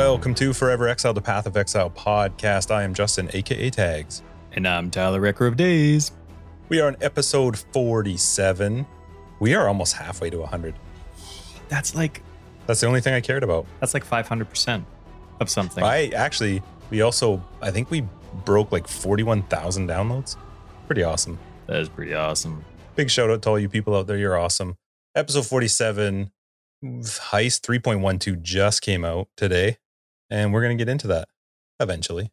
Welcome to Forever Exile, the Path of Exile podcast. I am Justin, aka Tags. And I'm Tyler Recker of Days. We are on episode 47. We are almost halfway to 100. That's like That's the only thing I cared about. that's like 500% of something. I actually, we also, I think we broke like 41,000 downloads. Pretty awesome. That is pretty awesome. Big shout out to all you people out there. You're awesome. Episode 47, Heist 3.12 just came out today, and we're going to get into that eventually.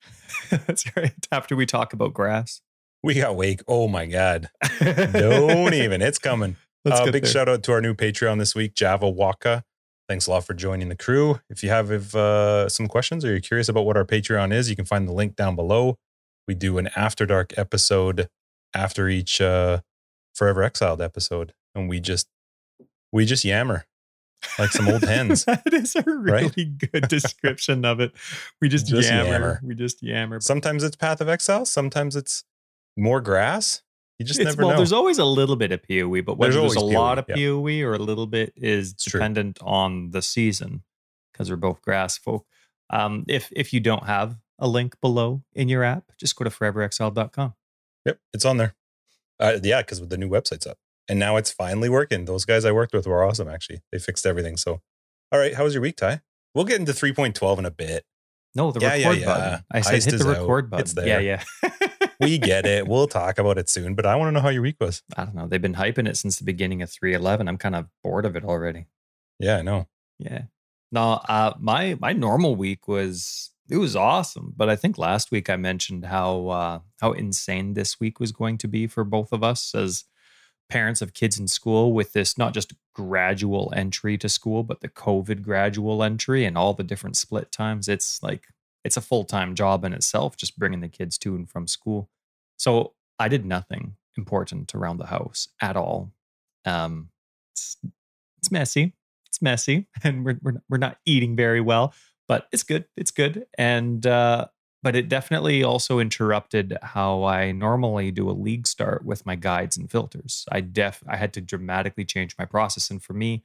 That's right. After we talk about grass. We got Wake. Oh my God. Don't even. It's coming. Let's uh, big there. shout out to our new Patreon this week, Java Waka. Thanks a lot for joining the crew. If you have if, uh, some questions or you're curious about what our Patreon is, you can find the link down below. We do an After Dark episode after each uh, Forever Exiled episode, and we just we just yammer like some old hens. that is a right? really good description of it. We just, Just yammer. yammer. We just yammer. Sometimes it's Path of Exile, sometimes it's more grass. You just It's- never well, know. there's always a little bit of PoE, but whether There's there's, a always lot PoE, of yeah. PoE or a little bit is true. dependent on the season because we're both grass folk. Um, if if you don't have a link below in your app, just go to foreverexile.com. Yep, it's on there. Uh, yeah, because the new website's up, and now it's finally working. Those guys I worked with were awesome. Actually, they fixed everything. So, all right, how was your week, Ty? We'll get into three point twelve in a bit. No, the Yeah, yeah, record yeah. button. I said Heist hit the out. record button. It's there. Yeah, yeah. We get it. We'll talk about it soon. But I want to know how your week was. I don't know. They've been hyping it since the beginning of 311. I'm kind of bored of it already. Yeah, I know. Yeah. No, uh, my my normal week was it was awesome, but I think last week I mentioned how uh, how insane this week was going to be for both of us as parents of kids in school with this not just gradual entry to school, but the COVID gradual entry and all the different split times. It's like it's a full time job in itself, just bringing the kids to and from school. So I did nothing important around the house at all. Um, it's, it's messy. It's messy, and we're, we're we're not eating very well, but it's good. It's good, and uh, but it definitely also interrupted how I normally do a league start with my guides and filters. I def I had to dramatically change my process, and for me,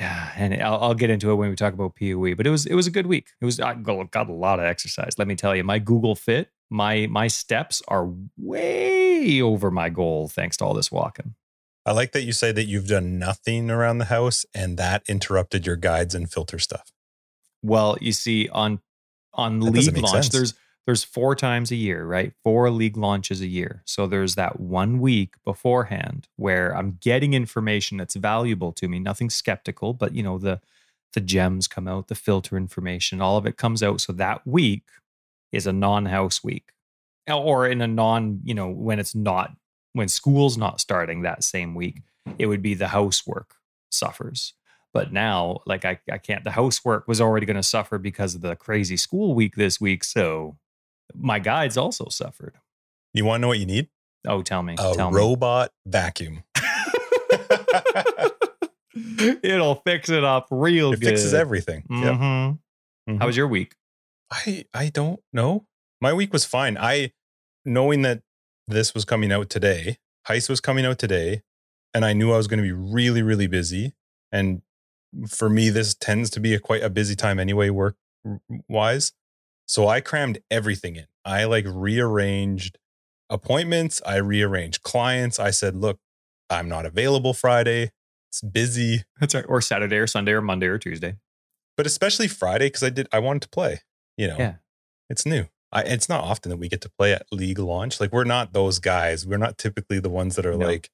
yeah, and I'll, I'll get into it when we talk about PoE. But it was it was a good week. It was I got a lot of exercise. Let me tell you, my Google Fit, my my steps are way over my goal thanks to all this walking. I like that you say that you've done nothing around the house, and that interrupted your guides and filter stuff. Well, you see, on on That league launch, sense. there's there's four times a year, right? Four league launches a year. So there's that one week beforehand where I'm getting information that's valuable to me. Nothing skeptical, but you know the the gems come out, the filter information, all of it comes out. So that week is a non-house week, or in a non, you know, when it's not when school's not starting that same week, it would be the housework suffers. But now, like I, I can't. The housework was already going to suffer because of the crazy school week this week. So my guides also suffered. You want to know what you need? Oh, tell me, A tell robot vacuum. It'll fix it up real It good. fixes everything. Yep. Mhm. Mhm. How was your week? I I don't know. My week was fine. I knowing that this was coming out today, Heist was coming out today, and I knew I was going to be really really busy. And for me, this tends to be a quite a busy time anyway, work wise. So I crammed everything in. I like rearranged appointments. I rearranged clients. I said, look, I'm not available Friday. It's busy, That's right. Or Saturday, or Sunday, or Monday, or Tuesday. but especially Friday because I did. I wanted to play. You know, Yeah. it's new. I, it's not often that we get to play at league launch. Like we're not those guys. We're not typically the ones that are No. like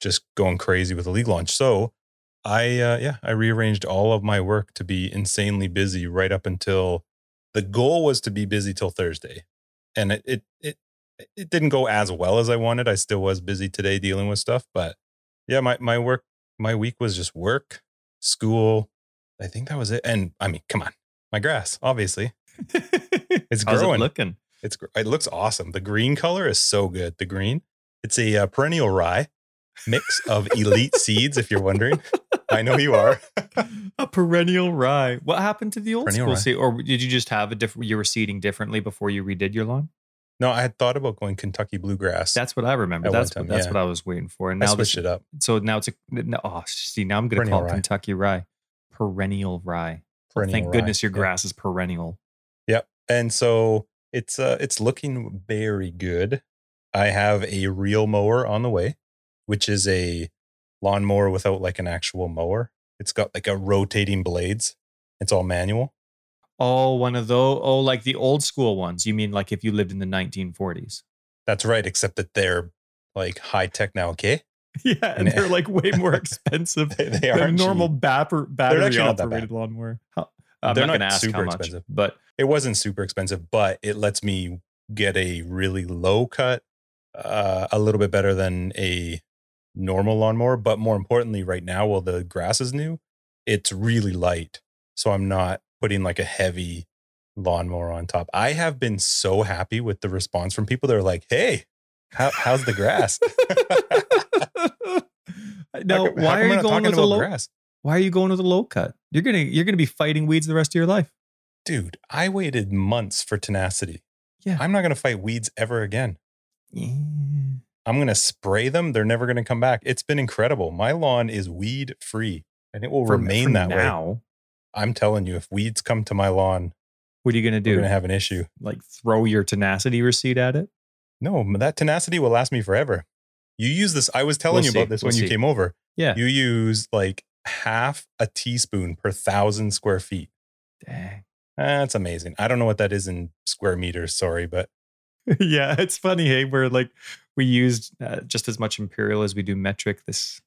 just going crazy with a league launch. So I, uh, yeah, I rearranged all of my work to be insanely busy right up until the goal was to be busy till Thursday, and it it it it didn't go as well as I wanted. I still was busy today dealing with stuff, but yeah, my my work my week was just work, school. I think that was it. And I mean, come on, my grass, obviously. It's How's growing. it looking? It's it looks awesome. The green color is so good. The green. It's a uh, perennial rye mix of elite seeds. If you're wondering, I know you are. a perennial rye. What happened to the old Perennial school rye. seed? Or did you just have a different? You were seeding differently before you redid your lawn. No, I had thought about going Kentucky bluegrass. That's what I remember. That's time, what, that's yeah. what I was waiting for. And I now switched this, it up. so now it's a no, oh see now I'm going to Perennial call it rye. Kentucky rye, perennial rye. perennial Thank rye. goodness your Yeah. grass is perennial. Yep. And so it's uh it's looking very good. I have a real mower on the way, which is a lawnmower without like an actual mower. It's got like a rotating blades. It's all manual. Oh, one of those. Oh, like the old school ones. You mean like if you lived in the 1940s? That's right, except that they're like high tech now, okay? Yeah, and And- they're like way more expensive They, they than a are normal battery battery actually not that operated lawnmower. How- I'm They're not, not going to ask super how much, expensive. but It wasn't super expensive, but it lets me get a really low cut, uh, a little bit better than a normal lawnmower. But more importantly, right now, while the grass is new, it's really light. So I'm not putting like a heavy lawnmower on top. I have been so happy with the response from people that are like, hey, how, how's the grass? no, How come- how why are you going with a low? grass? Why are you going with a low cut? You're gonna you're gonna be fighting weeds the rest of your life. Dude, I waited months for tenacity. Yeah. I'm not going to fight weeds ever again. Yeah. I'm going to spray them. They're never going to come back. It's been incredible. My lawn is weed free and it will For- remain for that way. now. I'm telling you, if weeds come to my lawn, What are you gonna do? we're going to have an issue. like throw your tenacity receipt at it? No, that tenacity will last me forever. You use this. I was telling We'll you see. about this We'll when you see. came over. Yeah. You use like half a teaspoon per thousand square feet. Dang. That's amazing. I don't know what that is in square meters. Sorry, but yeah, it's funny. Hey, we're like we used uh, just as much imperial as we do metric this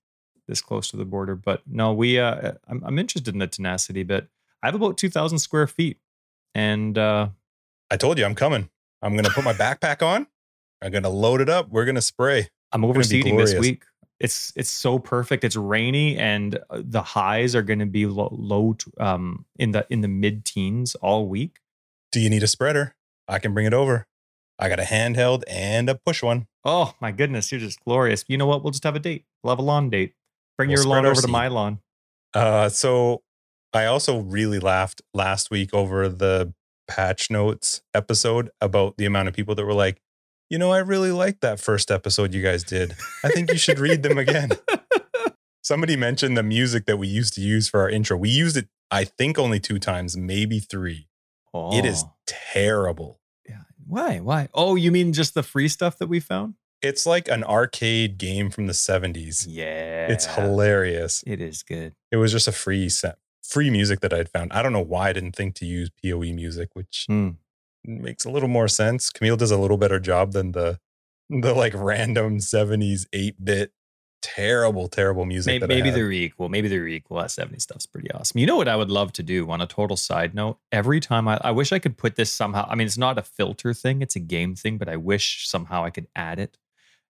this close to the border. But no, we uh, I'm, I'm interested in the tenacity. But I have about two thousand square feet, and uh, I told you I'm coming. I'm going to put my backpack on. I'm going to load it up. We're going to spray. I'm gonna overseeding this week. It's it's so perfect. It's rainy, and uh, the highs are going to be low, low to, um in the in the mid teens all week. Do you need a spreader? I can bring it over. I got a handheld and a push one. Oh my goodness, you're just glorious. You know what? We'll just have a date. We'll have a lawn date. Bring We'll your lawn over to my lawn. Uh, so I also really laughed last week over the patch notes episode about the amount of people that were like, you know, I really liked that first episode you guys did. I think you should read them again. Somebody mentioned the music that we used to use for our intro. We used it, I think, only two times, maybe three. Oh, It is terrible. Why? Why? Oh, you mean just the free stuff that we found? It's like an arcade game from the 70s. Yeah. It's hilarious. It is good. It was just a free set, free music that I'd found. I don't know why I didn't think to use PoE music, which Hmm. makes a little more sense. Camille does a little better job than the the like random 70s 8-bit terrible, terrible music. Maybe, maybe they're equal. Maybe they're equal. That 70 stuff's pretty awesome. You know what I would love to do on a total side note? Every time I, I wish I could put this somehow. I mean, it's not a filter thing, it's a game thing, but I wish somehow I could add it.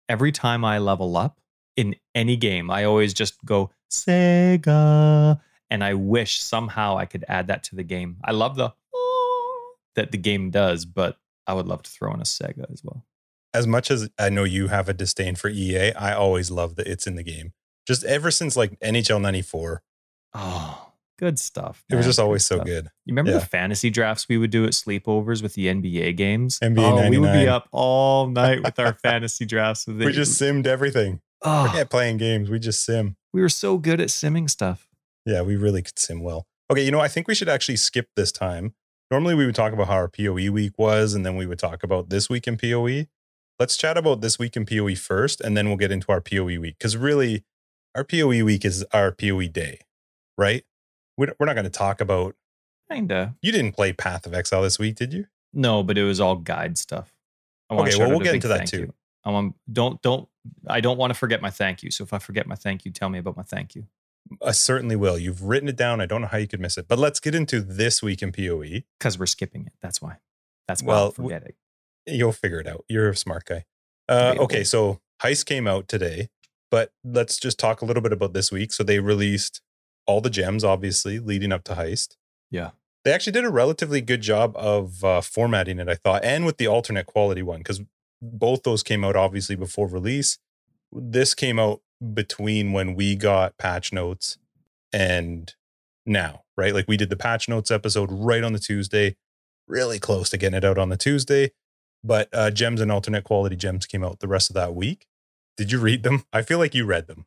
Every time I level up in any game, I always just go Sega. And I wish somehow I could add that to the game. I love the that the game does, but I would love to throw in a Sega as well. As much as I know you have a disdain for EA, I always love that it's in the game. Just ever since like NHL 94, Oh, good stuff. it was just always so good. You remember Yeah. the fantasy drafts we would do at sleepovers with the NBA games? NBA oh, we would be up all night with our fantasy drafts. With We just simmed everything. oh, Forget playing games. We just sim. we were so good at simming stuff. Yeah, we really could sim well. Okay, you know, I think we should actually skip this time. Normally we would talk about how our PoE week was, and then we would talk about this week in PoE. Let's chat about this week in PoE first, and then we'll get into our PoE week. Because really, our PoE week is our PoE day, right? We're we're not going to talk about. Kinda. You didn't play Path of Exile this week, did you? No, but it was all guide stuff. Okay, well, we'll get into that too. you. I want don't don't I don't want to forget my thank you. So if I forget my thank you, tell me about my thank you. I certainly will. You've written it down. I don't know how you could miss it. But let's get into this week in. PoE. Because we're skipping it. That's why. That's why Well, I'm forgetting. You'll figure it out. You're a smart guy. Uh, okay, so Heist came out today, but let's just talk a little bit about this week. So they released all the gems, obviously, leading up to Heist. Yeah. They actually did a relatively good job of uh, formatting it, I thought, and with the alternate quality one, because both those came out obviously before release. This came out between when we got patch notes and now, right? Like we did the patch notes episode right on the Tuesday, really close to getting it out on the Tuesday. But uh, gems and alternate quality gems came out the rest of that week. Did you read them? I feel like you read them.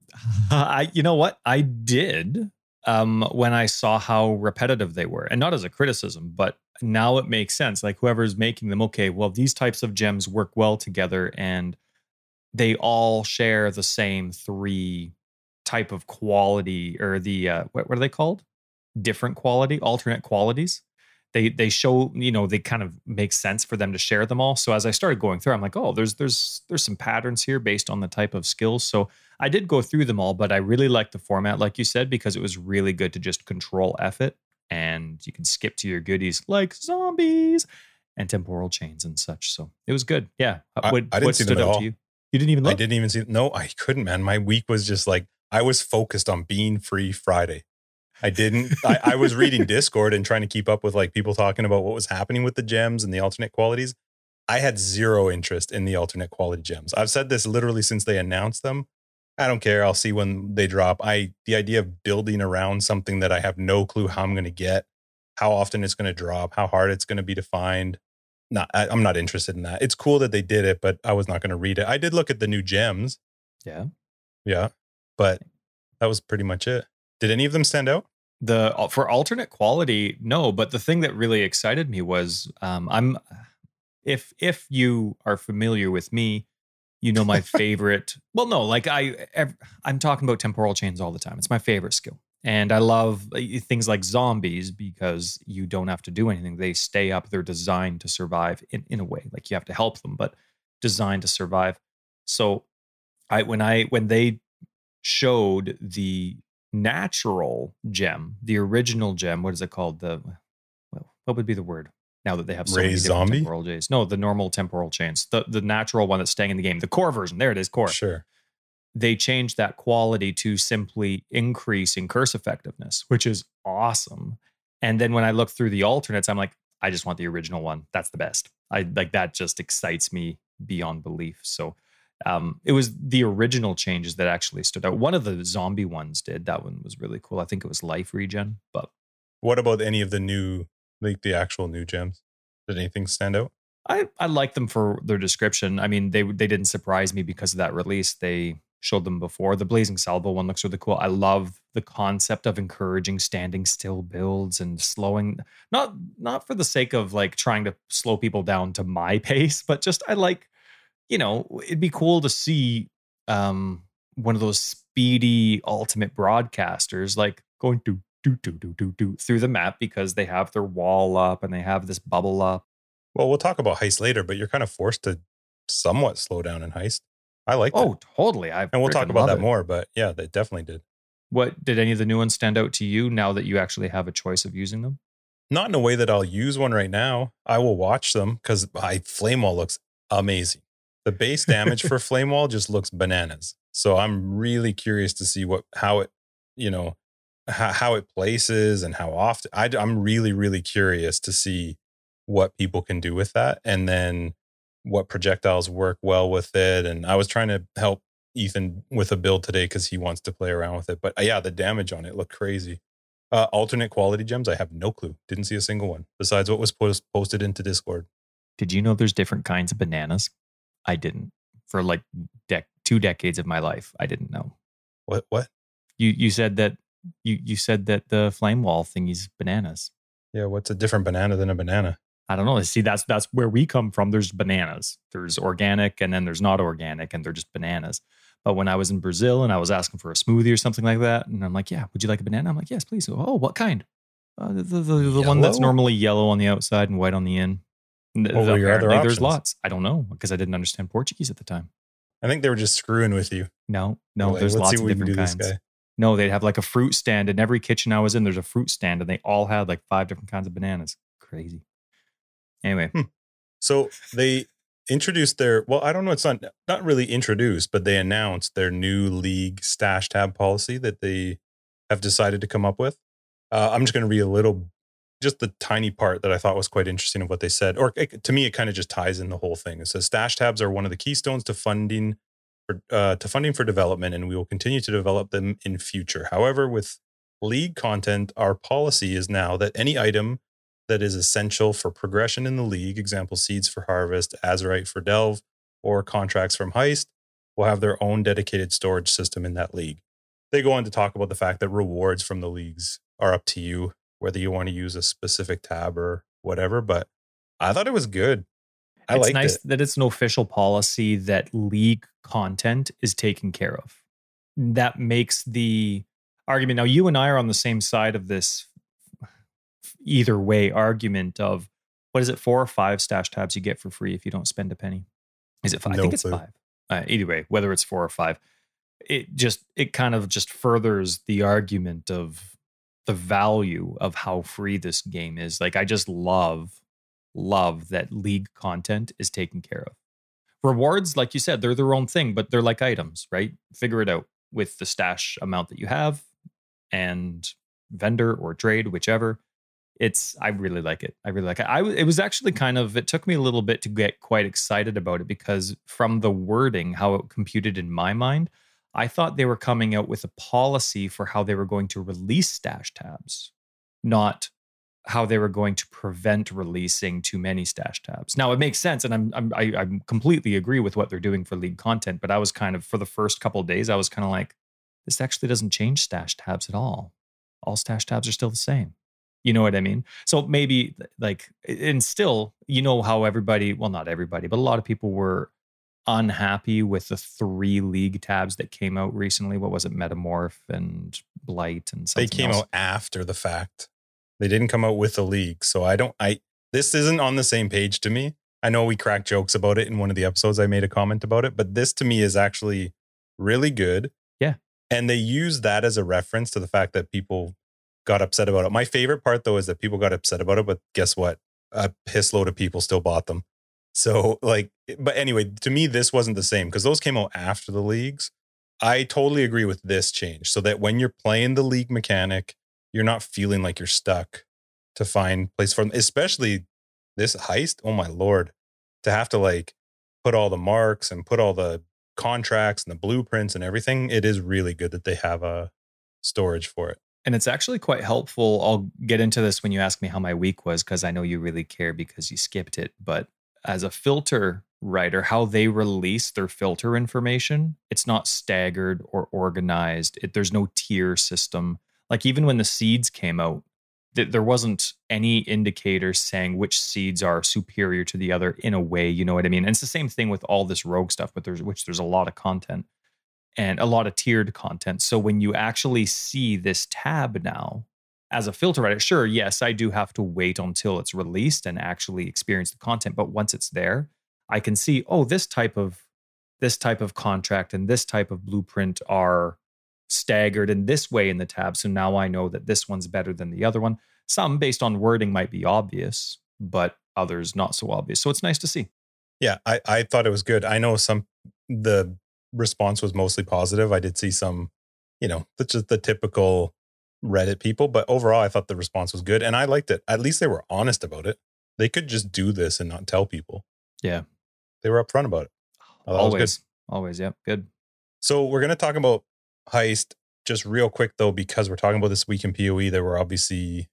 I you know what? I did. um, when I saw how repetitive they were, and not as a criticism, but now it makes sense. Like whoever's making them, okay, well, these types of gems work well together, and they all share the same three type of quality, or the uh, what, what are they called? Different quality, alternate qualities they they show you know they kind of make sense for them to share them all. So as i started going through i'm like oh there's there's there's some patterns here based on the type of skills. So i did go through them all but i really liked the format like you said because it was really good to just control f it and you can skip to your goodies like zombies and temporal chains and such. So it was good. Yeah. Uh, I, what, I didn't what see stood them at out all. to you? You didn't even look? i didn't even see no i couldn't man. My week was just like i was focused on being free friday I didn't. I, I, was reading Discord and trying to keep up with like people talking about what was happening with the gems and the alternate qualities. I had zero interest in the alternate quality gems. I've said this literally since they announced them. I don't care. I'll see when they drop. I the idea of building around something that I have no clue how I'm going to get, how often it's going to drop, how hard it's going to be to find. Not, I, I'm not interested in that. It's cool that they did it, but I was not going to read it. I did look at the new gems. Yeah, yeah, but that was pretty much it. Did any of them stand out? The for alternate quality, no. But the thing that really excited me was um, I'm if if you are familiar with me, you know my favorite. well, no, like I I'm talking about temporal chains all the time. It's my favorite skill. And I love uh, things like zombies because you don't have to do anything. They stay up. They're designed to survive in, in a way. Like you have to help them, but designed to survive. So I when I when they showed the natural gem, the original gem. What is it called? The well what would be the word? Now that they have so Ray many zombie? temporal chains. No, the normal temporal chains. The the natural one that's staying in the game. The core version. There it is. Core. Sure. They changed that quality to simply increasing curse effectiveness, which is awesome. And then when I look through the alternates, I'm like, I just want the original one. That's the best. I like that. Just excites me beyond belief. So um, it was the original changes that actually stood out. One of the zombie ones did. That one was really cool. I think it was life regen. But what about any of the new, like the actual new gems? Did anything stand out? I I like them for their description. I mean, they they didn't surprise me because of that release. They showed them before. The Blazing Salvo one looks really cool. I love the concept of encouraging standing still builds and slowing not not for the sake of like trying to slow people down to my pace, but just I like you know, it'd be cool to see um, one of those speedy ultimate broadcasters like going do do do do do do through the map because they have their wall up and they have this bubble up. Well, we'll talk about heist later, but you're kind of forced to somewhat slow down in heist. I like. Oh, that. totally. I and we'll talk about that it. more, but yeah, they definitely did. What did any of the new ones stand out to you now that you actually have a choice of using them? Not in a way that I'll use one right now. I will watch them because I flame wall looks amazing. The base damage for Flame Wall just looks bananas. So I'm really curious to see what how it, you know, how, how it places and how often. I, I'm really really curious to see what people can do with that, and then what projectiles work well with it. And I was trying to help Ethan with a build today because he wants to play around with it. But uh, yeah, the damage on it looked crazy. Uh, alternate quality gems, I have no clue. Didn't see a single one besides what was post- posted into Discord. Did you know there's different kinds of bananas? I didn't for like dec- two decades of my life. I didn't know. What? What? You you said that you you said that the flame wall thing is bananas. Yeah. What's a different banana than a banana? I don't know. See, that's that's where we come from. There's bananas. There's organic, and then there's not organic, and they're just bananas. But when I was in Brazil and I was asking for a smoothie or something like that, and I'm like, "Yeah, would you like a banana?" I'm like, "Yes, please." Oh, what kind? Uh, the the, the, the one that's normally yellow on the outside and white on the in. What were your other There's lots. I don't know because I didn't understand Portuguese at the time. I think they were just screwing with you. No, no, like, there's lots of different kinds. No, they'd have like a fruit stand in every kitchen I was in. There's a fruit stand, and they all had like five different kinds of bananas. Crazy. Anyway, hmm. so they introduced their well, I don't know. It's not not really introduced, but they announced their new league stash tab policy that they have decided to come up with. Uh, I'm just going to read a little just the tiny part that I thought was quite interesting of what they said, or it, to me, it kind of just ties in the whole thing. It says stash tabs are one of the keystones to funding for uh, to funding for development, and we will continue to develop them in future. However, with league content, our policy is now that any item that is essential for progression in the league, example seeds for harvest, azurite for delve, or contracts from heist, will have their own dedicated storage system in that league. they go on to talk about the fact that rewards from the leagues are up to you, whether you want to use a specific tab or whatever. But I thought it was good. I it's liked nice it. that it's an official policy that league content is taken care of. That makes the argument. Now, you and I are on the same side of this either way argument of what is it, four or five stash tabs you get for free if you don't spend a penny? Is it five? I No think it's clue. five. Uh, either way, whether it's four or five, it just it kind of just furthers the argument of the value of how free this game is. Like I just love love that league content is taken care of. Rewards, like you said, they're their own thing, but they're like items, right? Figure it out with the stash amount that you have and vendor or trade, whichever. It's I really like it. I really like it. I it was actually kind of it took me a little bit to get quite excited about it because from the wording, how it computed in my mind, I thought they were coming out with a policy for how they were going to release stash tabs, not how they were going to prevent releasing too many stash tabs. Now it makes sense, and I'm, I'm I, I completely agree with what they're doing for league content. But I was kind of for the first couple of days, I was kind of like, this actually doesn't change stash tabs at all. All stash tabs are still the same. You know what I mean? So maybe like, and still, you know how everybody, well, not everybody, but a lot of people were unhappy with the three league tabs that came out recently. What was it? Metamorph and Blight and something? They came else. out after the fact. They didn't come out with the league. So I don't I this isn't on the same page to me. I know we cracked jokes about it in one of the episodes. I made a comment about it, but this to me is actually really good. Yeah. And they use that as a reference to the fact that people got upset about it. My favorite part though is that people got upset about it, but guess what? A piss load of people still bought them. So like but anyway, to me this wasn't the same because those came out after the leagues. I totally agree with this change so that when you're playing the league mechanic, you're not feeling like you're stuck to find place for them, especially this heist. Oh my lord, to have to like put all the marks and put all the contracts and the blueprints and everything. It is really good that they have a storage for it. And it's actually quite helpful. I'll get into this when you ask me how my week was, because I know you really care because you skipped it. But as a filter writer, how they release their filter information, it's not staggered or organized. It, there's no tier system. Like even when the seeds came out, th- there wasn't any indicator saying which seeds are superior to the other in a way. You know what I mean? And it's the same thing with all this rogue stuff, but there's which there's a lot of content and a lot of tiered content. So when you actually see this tab now as a filter writer, sure, yes, I do have to wait until it's released and actually experience the content. But once it's there, I can see, oh, this type of this type of contract and this type of blueprint are staggered in this way in the tab. So now I know that this one's better than the other one. Some based on wording might be obvious, but others not so obvious. So it's nice to see. Yeah, I, I thought it was good. I know some the response was mostly positive. I did see some, you know, just the typical Reddit people, but overall I thought the response was good and I liked it. At least they were honest about it. They could just do this and not tell people. Yeah. They were upfront about it. That was good. always, always, yep, good. So we're going to talk about heist just real quick though, because we're talking about this week in PoE. There were obviously,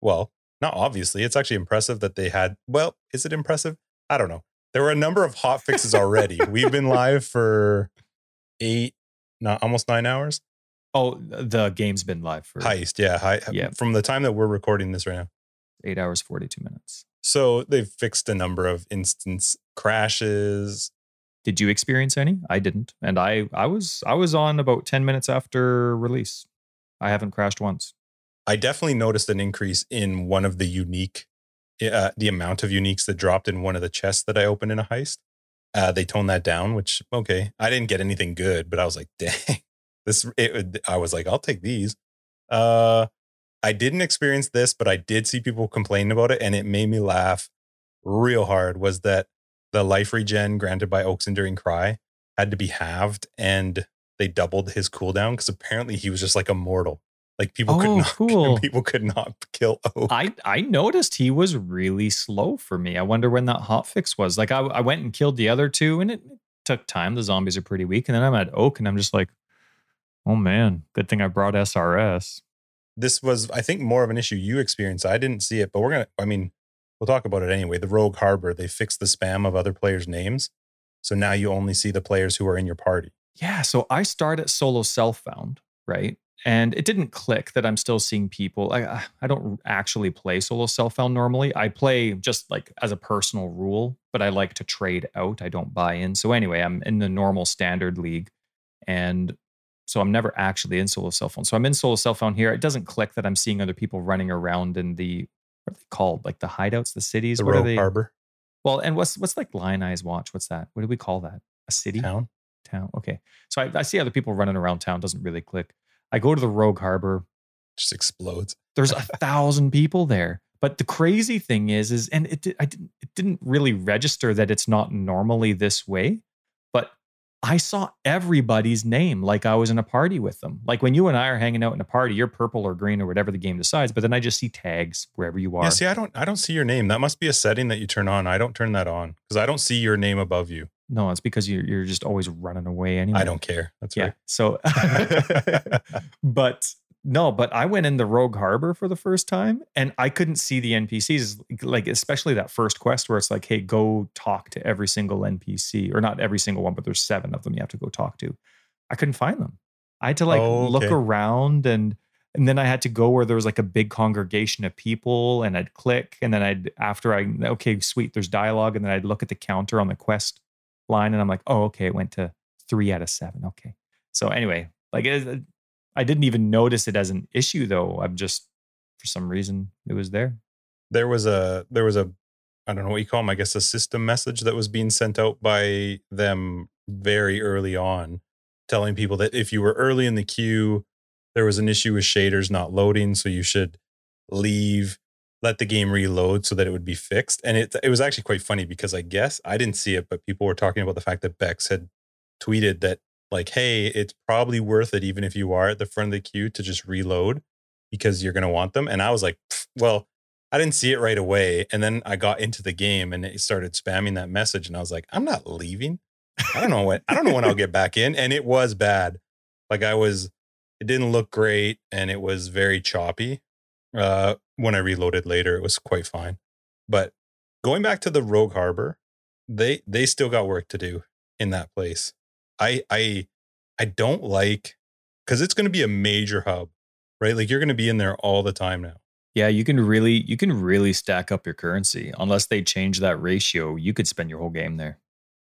well, not obviously. It's actually impressive that they had. Well, is it impressive? I don't know. There were a number of hot fixes already. We've been live for eight, not almost nine hours. Oh, the game's been live for Heist, yeah, hi, Yeah. From the time that we're recording this right now. eight hours, 42 minutes. So they've fixed a number of instance crashes. Did you experience any? I didn't. And I I was I was on about 10 minutes after release. I haven't crashed once. I definitely noticed an increase in one of the unique, uh, the amount of uniques that dropped in one of the chests that I opened in a heist. Uh, they toned that down, which okay, I didn't get anything good, but I was like, dang, this. It, I was like, I'll take these. Uh, I didn't experience this, but I did see people complaining about it, and it made me laugh real hard. Was that the life regen granted by Oak's Enduring Cry had to be halved, and they doubled his cooldown because apparently he was just like immortal. Like people could Oh, not, cool. people could not kill Oak. I I noticed he was really slow for me. I wonder when that hot fix was. Like I I went and killed the other two and it took time. The zombies are pretty weak. And then I'm at Oak and I'm just like, oh man, good thing I brought SRS. this was, I think, more of an issue you experienced. I didn't see it, but we're gonna. I mean, we'll talk about it anyway. The Rogue Harbor, they fixed the spam of other players' names, so now you only see the players who are in your party. Yeah, so I start at solo self found, right? And it didn't click that I'm still seeing people. I uh, I don't actually play solo self found normally. I play just like as a personal rule, but I like to trade out. I don't buy in. So anyway, I'm in the normal standard league, and so I'm never actually in solo self found. So I'm in solo self found here. It doesn't click that I'm seeing other people running around in the what are they called? Like the hideouts, the cities. The what are Rogue they? Harbor Well, and what's what's like Lioneye's Watch? What's that? What do we call that? A city? town. Town. Okay. So I, I see other people running around town. Doesn't really click. I go to the Rogue Harbor. Just explodes. There's a thousand people there. But the crazy thing is, is and it I didn't it didn't really register that it's not normally this way. I saw everybody's name like I was in a party with them. Like when you and I are hanging out in a party, you're purple or green or whatever the game decides. But then I just see tags wherever you are. Yeah, see, I don't I don't see your name. That must be a setting that you turn on. I don't turn that on because I don't see your name above you. no, it's because you're you're just always running away anyway. I don't care. That's yeah. right. So, but no, but I went in the Rogue Harbor for the first time and I couldn't see the NPCs, like, especially that first quest where it's like, hey, go talk to every single NPC, or not every single one, but there's seven of them you have to go talk to. I couldn't find them. I had to like Oh, look around and, and then I had to go where there was like a big congregation of people and I'd click and then I'd, after I, okay, sweet, there's dialogue. And then I'd look at the counter on the quest line and I'm like, oh, okay, it went to three out of seven. Okay. So anyway, like it, I didn't even notice it as an issue though. I'm just for some reason it was there. There was a there was a I don't know what you call them. I guess a system message that was being sent out by them very early on, telling people that if you were early in the queue, there was an issue with shaders not loading, so you should leave, let the game reload so that it would be fixed. And it it was actually quite funny because I guess I didn't see it, but people were talking about the fact that Bex had tweeted that like, hey, it's probably worth it even if you are at the front of the queue to just reload because you're gonna want them. And I was like, well, I didn't see it right away. And then I got into the game and it started spamming that message. And I was like, I'm not leaving. I don't know when I don't know when I'll get back in. And it was bad. Like I was, it didn't look great and it was very choppy. Uh when I reloaded later, it was quite fine. But going back to the Rogue Harbor, they they still got work to do in that place. I I I don't like because it's going to be a major hub, right? Like you're going to be in there all the time now. Yeah, you can really you can really stack up your currency. Unless they change that ratio, you could spend your whole game there.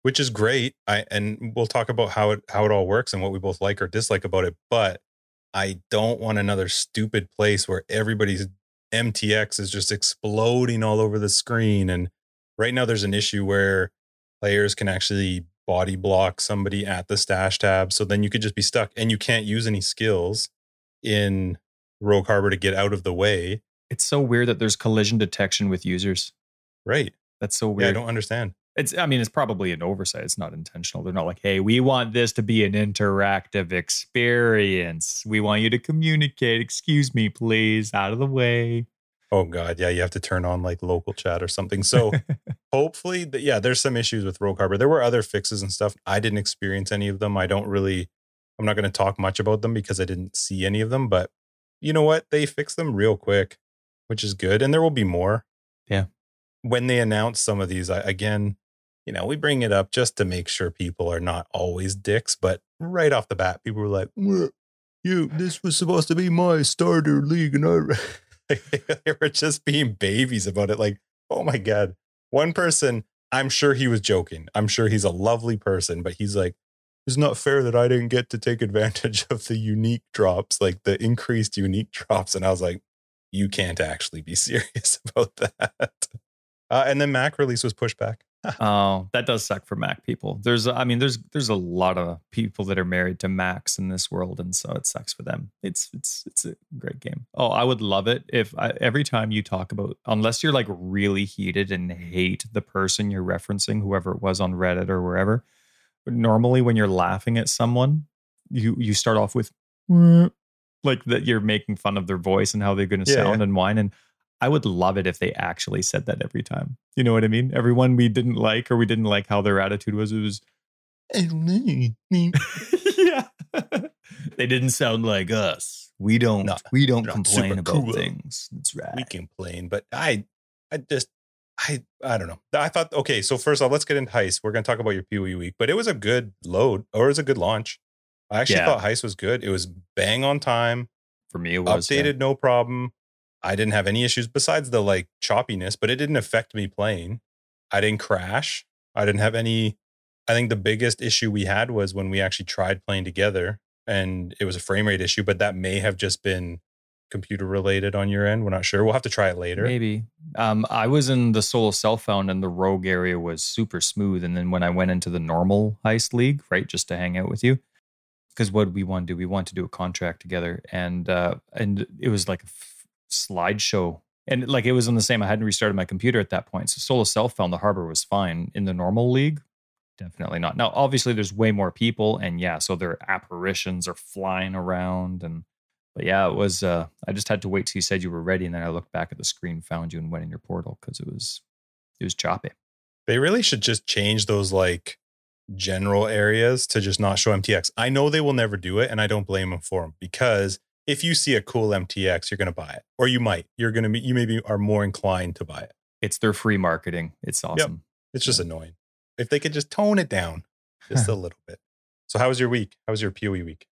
which is great. I and we'll talk about how it how it all works and what we both like or dislike about it. But I don't want another stupid place where everybody's MTX is just exploding all over the screen. And right now there's an issue where players can actually body block somebody at the stash tab. So then you could just be stuck and you can't use any skills in Rogue Harbor to get out of the way. It's so weird that there's collision detection with users. Right. That's so Yeah, I don't understand. it's I mean, it's probably an oversight. It's not intentional. They're not like, hey, we want this to be an interactive experience. We want you to communicate. Excuse me, please, out of the way. Oh god, yeah, you have to turn on like local chat or something. So hopefully, yeah, there's some issues with Rogue Harbor. There were other fixes and stuff. I didn't experience any of them. I don't really. I'm not going to talk much about them because I didn't see any of them. But you know what? They fixed them real quick, which is good, and there will be more. Yeah. When they announce some of these, I, again, you know, we bring it up just to make sure people are not always dicks. But right off the bat, people were like, "Well, "You, this was supposed to be my starter league," and I. they were just being babies about it. Like, oh my God. One person, I'm sure he was joking. I'm sure he's a lovely person, but he's like, it's not fair that I didn't get to take advantage of the unique drops, like the increased unique drops. And I was like, you can't actually be serious about that. Uh, and then Mac release was pushed back. Oh, that does suck for Mac people. There's, I mean, there's there's a lot of people that are married to Macs in this world, and so it sucks for them. It's it's it's a great game. Oh, I would love it if I, every time you talk about, unless you're like really heated and hate the person you're referencing, whoever it was on Reddit or wherever. But normally, when you're laughing at someone, you you start off with like that you're making fun of their voice and how they're going to Yeah, sound and whine and I would love it if they actually said that every time. You know what I mean? Everyone we didn't like or we didn't like how their attitude was, it was, yeah. they didn't sound like us. We don't, Not- we don't complain about cool. things. That's right. we complain, but I, I just, I, I don't know. I thought, okay, so first off, let's get into heist. We're going to talk about your PoE week, but it was a good load or it was a good launch. I actually Yeah. thought Heist was good. It was bang on time, For me, it was yeah. updated, no problem. I didn't have any issues besides the like choppiness, but it didn't affect me playing. I didn't crash. I didn't have any. I think the biggest issue we had was when we actually tried playing together and it was a frame rate issue, but that may have just been computer related on your end. We're not sure. We'll have to try it later. Maybe. Um, I was in the solo self found and the rogue area was super smooth. And then when I went into the normal heist league, right, just to hang out with you, because what we want to do? We want to do a contract together, and uh, and it was like slideshow, and like it was on the same. I hadn't restarted my computer at that point, so solo self found the harbor was fine. In the normal league, definitely not. Now, obviously, there's way more people, and yeah, so their apparitions are flying around and. But yeah, it was. Uh, I just had to wait till you said you were ready, and then I looked back at the screen, found you, and went in your portal because it was, it was choppy. They really should just change those like general areas to just not show MTX. I know they will never do it, and I don't blame them for them because if you see a cool MTX, you're going to buy it, or you might. You're going to be. You maybe are more inclined to buy it. It's their free marketing. It's awesome. It's just annoying. If they could just tone it down just a little bit. So, how was your week? How was your POE week?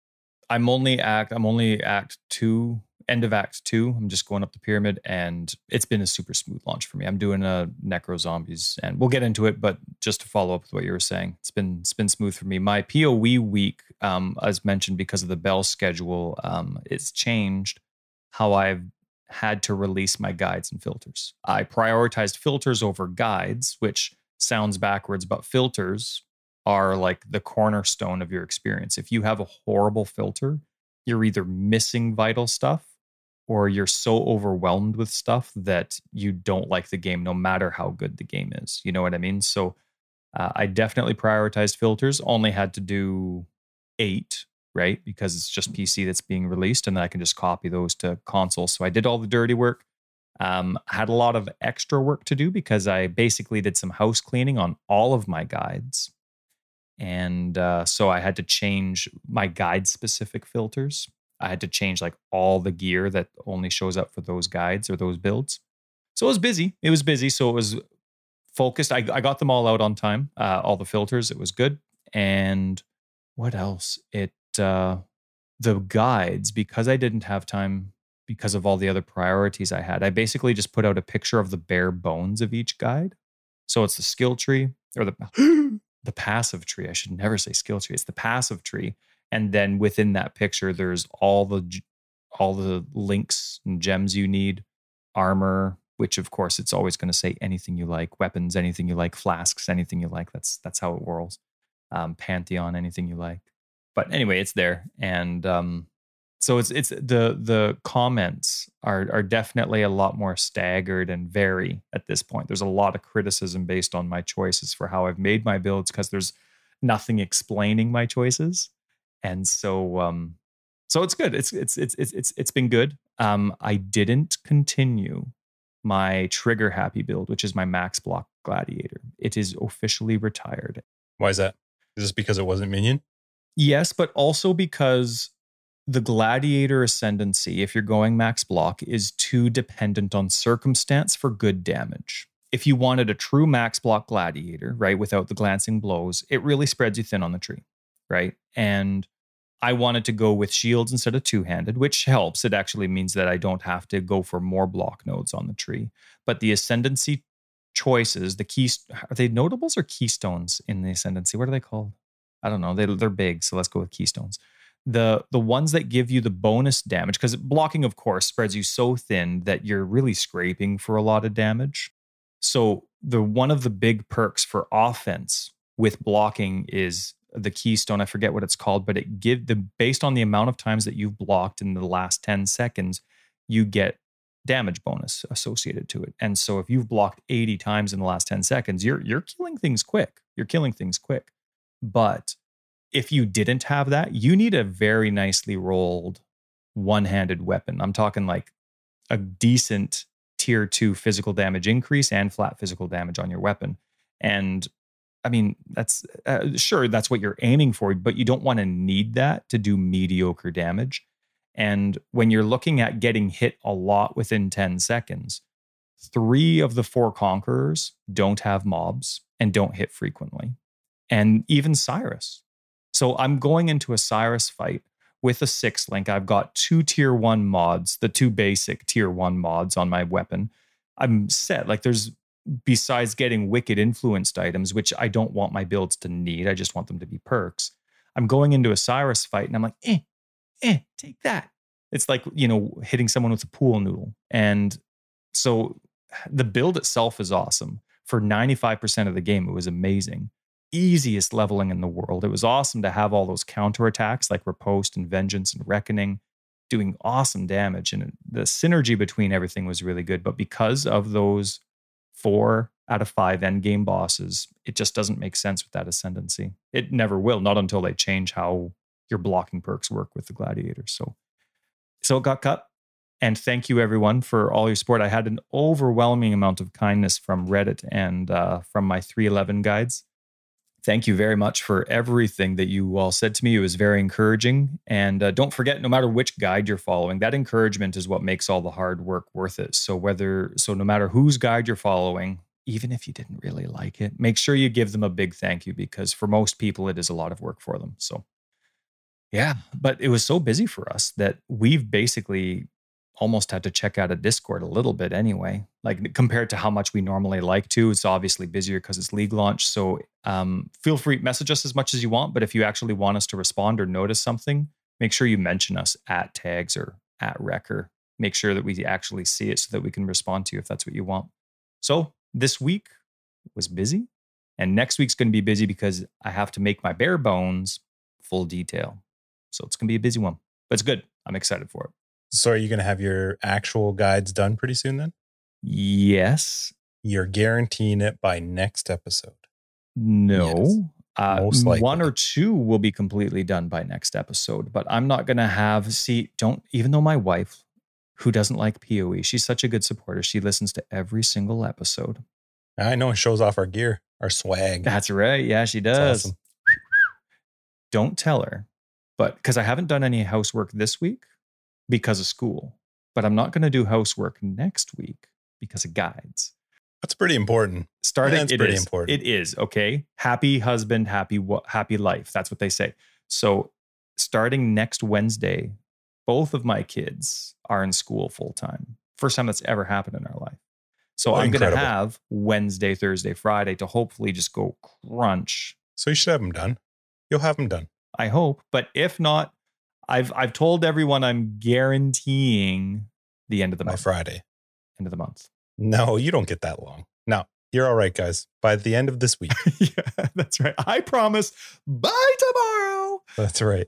I'm only act. I'm only act two, end of act two. I'm just going up the pyramid, and it's been a super smooth launch for me. I'm doing a necro zombies, and we'll get into it. But just to follow up with what you were saying, it's been it's been smooth for me. My POE week, um, as mentioned, because of the bell schedule, um, it's changed how I've had to release my guides and filters. I prioritized filters over guides, which sounds backwards, but filters are like the cornerstone of your experience. If you have a horrible filter, you're either missing vital stuff or you're so overwhelmed with stuff that you don't like the game no matter how good the game is. You know what I mean? So uh, I definitely prioritized filters, only had to do eight, right? Because it's just PC that's being released and then I can just copy those to console. So I did all the dirty work. Um, had a lot of extra work to do because I basically did some house cleaning on all of my guides and uh, so I had to change my guide specific filters. I had to change like all the gear that only shows up for those guides or those builds. So it was busy. It was busy. So it was focused. I, I got them all out on time. Uh, all the filters. It was good. And what else? It uh, the guides because I didn't have time because of all the other priorities I had. I basically just put out a picture of the bare bones of each guide. So it's the skill tree or the the passive tree. I should never say skill tree. It's the passive tree, and then within that picture, there's all the all the links and gems you need, armor, which of course it's always going to say anything you like, weapons, anything you like, flasks, anything you like. That's that's how it whirls. Um, Pantheon, anything you like. But anyway, it's there, and um, so it's it's the the comments are are definitely a lot more staggered and vary at this point. There's a lot of criticism based on my choices for how I've made my builds because there's nothing explaining my choices, and so um so it's good. It's it's it's it's it's it's been good. Um, I didn't continue my trigger happy build, which is my max block gladiator. It is officially retired. Why is that? Is this because it wasn't minion? Yes, but also because the gladiator ascendancy, if you're going max block, is too dependent on circumstance for good damage. If you wanted a true max block gladiator, right, without the glancing blows, it really spreads you thin on the tree, right? And I wanted to go with shields instead of two handed, which helps. It actually means that I don't have to go for more block nodes on the tree. But the ascendancy choices, the keys, are they notables or keystones in the ascendancy? What are they called? I don't know. They, they're big, so let's go with keystones the the ones that give you the bonus damage because blocking of course spreads you so thin that you're really scraping for a lot of damage so the one of the big perks for offense with blocking is the keystone i forget what it's called but it give the based on the amount of times that you've blocked in the last 10 seconds you get damage bonus associated to it and so if you've blocked 80 times in the last 10 seconds you're you're killing things quick you're killing things quick but if you didn't have that, you need a very nicely rolled one handed weapon. I'm talking like a decent tier two physical damage increase and flat physical damage on your weapon. And I mean, that's uh, sure, that's what you're aiming for, but you don't want to need that to do mediocre damage. And when you're looking at getting hit a lot within 10 seconds, three of the four conquerors don't have mobs and don't hit frequently. And even Sirus, So I'm going into a Sirus fight with a six link. I've got two tier one mods, the two basic tier one mods on my weapon. I'm set. Like there's besides getting wicked influenced items, which I don't want my builds to need. I just want them to be perks. I'm going into a Sirus fight and I'm like, eh, eh, take that. It's like, you know, hitting someone with a pool noodle. And so the build itself is awesome. For 95% of the game, it was amazing. Easiest leveling in the world. It was awesome to have all those counterattacks like Riposte and Vengeance and Reckoning doing awesome damage. And the synergy between everything was really good. But because of those four out of five end game bosses, it just doesn't make sense with that ascendancy. It never will, not until they change how your blocking perks work with the gladiators. So, so it got cut. And thank you everyone for all your support. I had an overwhelming amount of kindness from Reddit and uh, from my 311 guides. Thank you very much for everything that you all said to me. It was very encouraging. And uh, don't forget, no matter which guide you're following, that encouragement is what makes all the hard work worth it. So whether so, no matter whose guide you're following, even if you didn't really like it, make sure you give them a big thank you because for most people, it is a lot of work for them. So, yeah, but it was so busy for us that we've basically almost had to check out of Discord a little bit anyway. Like compared to how much we normally like to, it's obviously busier because it's league launch. So um, feel free message us as much as you want. But if you actually want us to respond or notice something, make sure you mention us at tags or at wrecker. Make sure that we actually see it so that we can respond to you if that's what you want. So this week was busy, and next week's going to be busy because I have to make my bare bones full detail. So it's going to be a busy one, but it's good. I'm excited for it. So are you going to have your actual guides done pretty soon then? Yes. You're guaranteeing it by next episode. No. Yes. Uh. One or two will be completely done by next episode, but I'm not going to have, see, don't, even though my wife, who doesn't like PoE, she's such a good supporter. She listens to every single episode. I know it shows off our gear, our swag. That's right. Yeah, she does. Awesome. don't tell her, but because I haven't done any housework this week, because of school, but I'm not going to do housework next week because of guides. That's pretty important. Starting, That's pretty is, important. It is okay. Happy husband, happy what? happy life. That's what they say. So, starting next Wednesday, both of my kids are in school full time. First time that's ever happened in our life. So I'm going to have Wednesday, Thursday, Friday to hopefully just go crunch. So you should have them done. You'll have them done. I hope, but if not, I've I've told everyone I'm guaranteeing the end of the By month. Friday. End of the month. No, you don't get that long. No, you're all right, guys. By the end of this week. yeah, that's right. I promise. By tomorrow. That's right.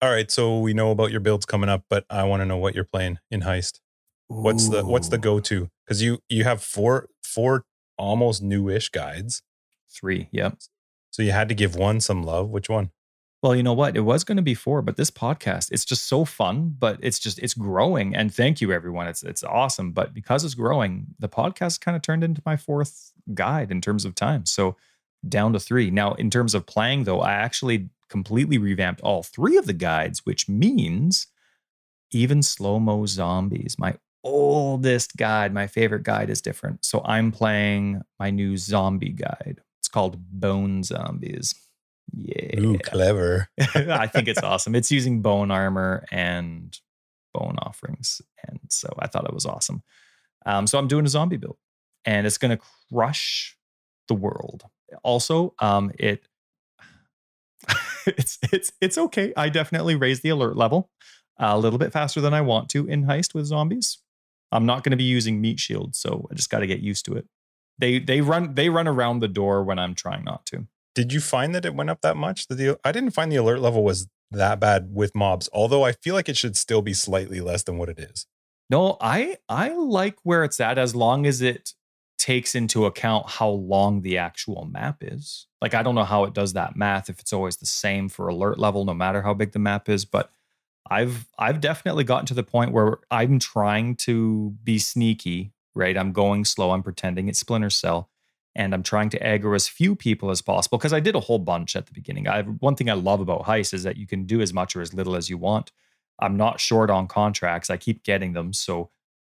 All right. So we know about your builds coming up, but I want to know what you're playing in heist. What's the what's the go to? Because you you have four four almost newish guides. Three. Yep. So you had to give one some love. Which one? Well, you know what? It was going to be four, but this podcast, it's just so fun, but it's just it's growing. And thank you everyone. It's it's awesome. But because it's growing, the podcast kind of turned into my fourth guide in terms of time. So down to three. Now, in terms of playing, though, I actually completely revamped all three of the guides, which means even slow-mo zombies, my oldest guide, my favorite guide is different. So I'm playing my new zombie guide. It's called Bone Zombies. Yeah. Ooh, clever. I think it's awesome. It's using bone armor and bone offerings. And so I thought it was awesome. Um, so I'm doing a zombie build and it's going to crush the world. Also, um, it it's it's it's okay. I definitely raised the alert level a little bit faster than I want to in heist with zombies. I'm not going to be using meat shield, so I just got to get used to it. They they run they run around the door when I'm trying not to. Did you find that it went up that much? The I didn't find the alert level was that bad with mobs, although I feel like it should still be slightly less than what it is. No, I I like where it's at as long as it takes into account how long the actual map is. Like I don't know how it does that math if it's always the same for alert level no matter how big the map is, but I've I've definitely gotten to the point where I'm trying to be sneaky, right? I'm going slow, I'm pretending it's Splinter Cell and I'm trying to aggro as few people as possible because I did a whole bunch at the beginning. I one thing I love about Heist is that you can do as much or as little as you want. I'm not short on contracts. I keep getting them. So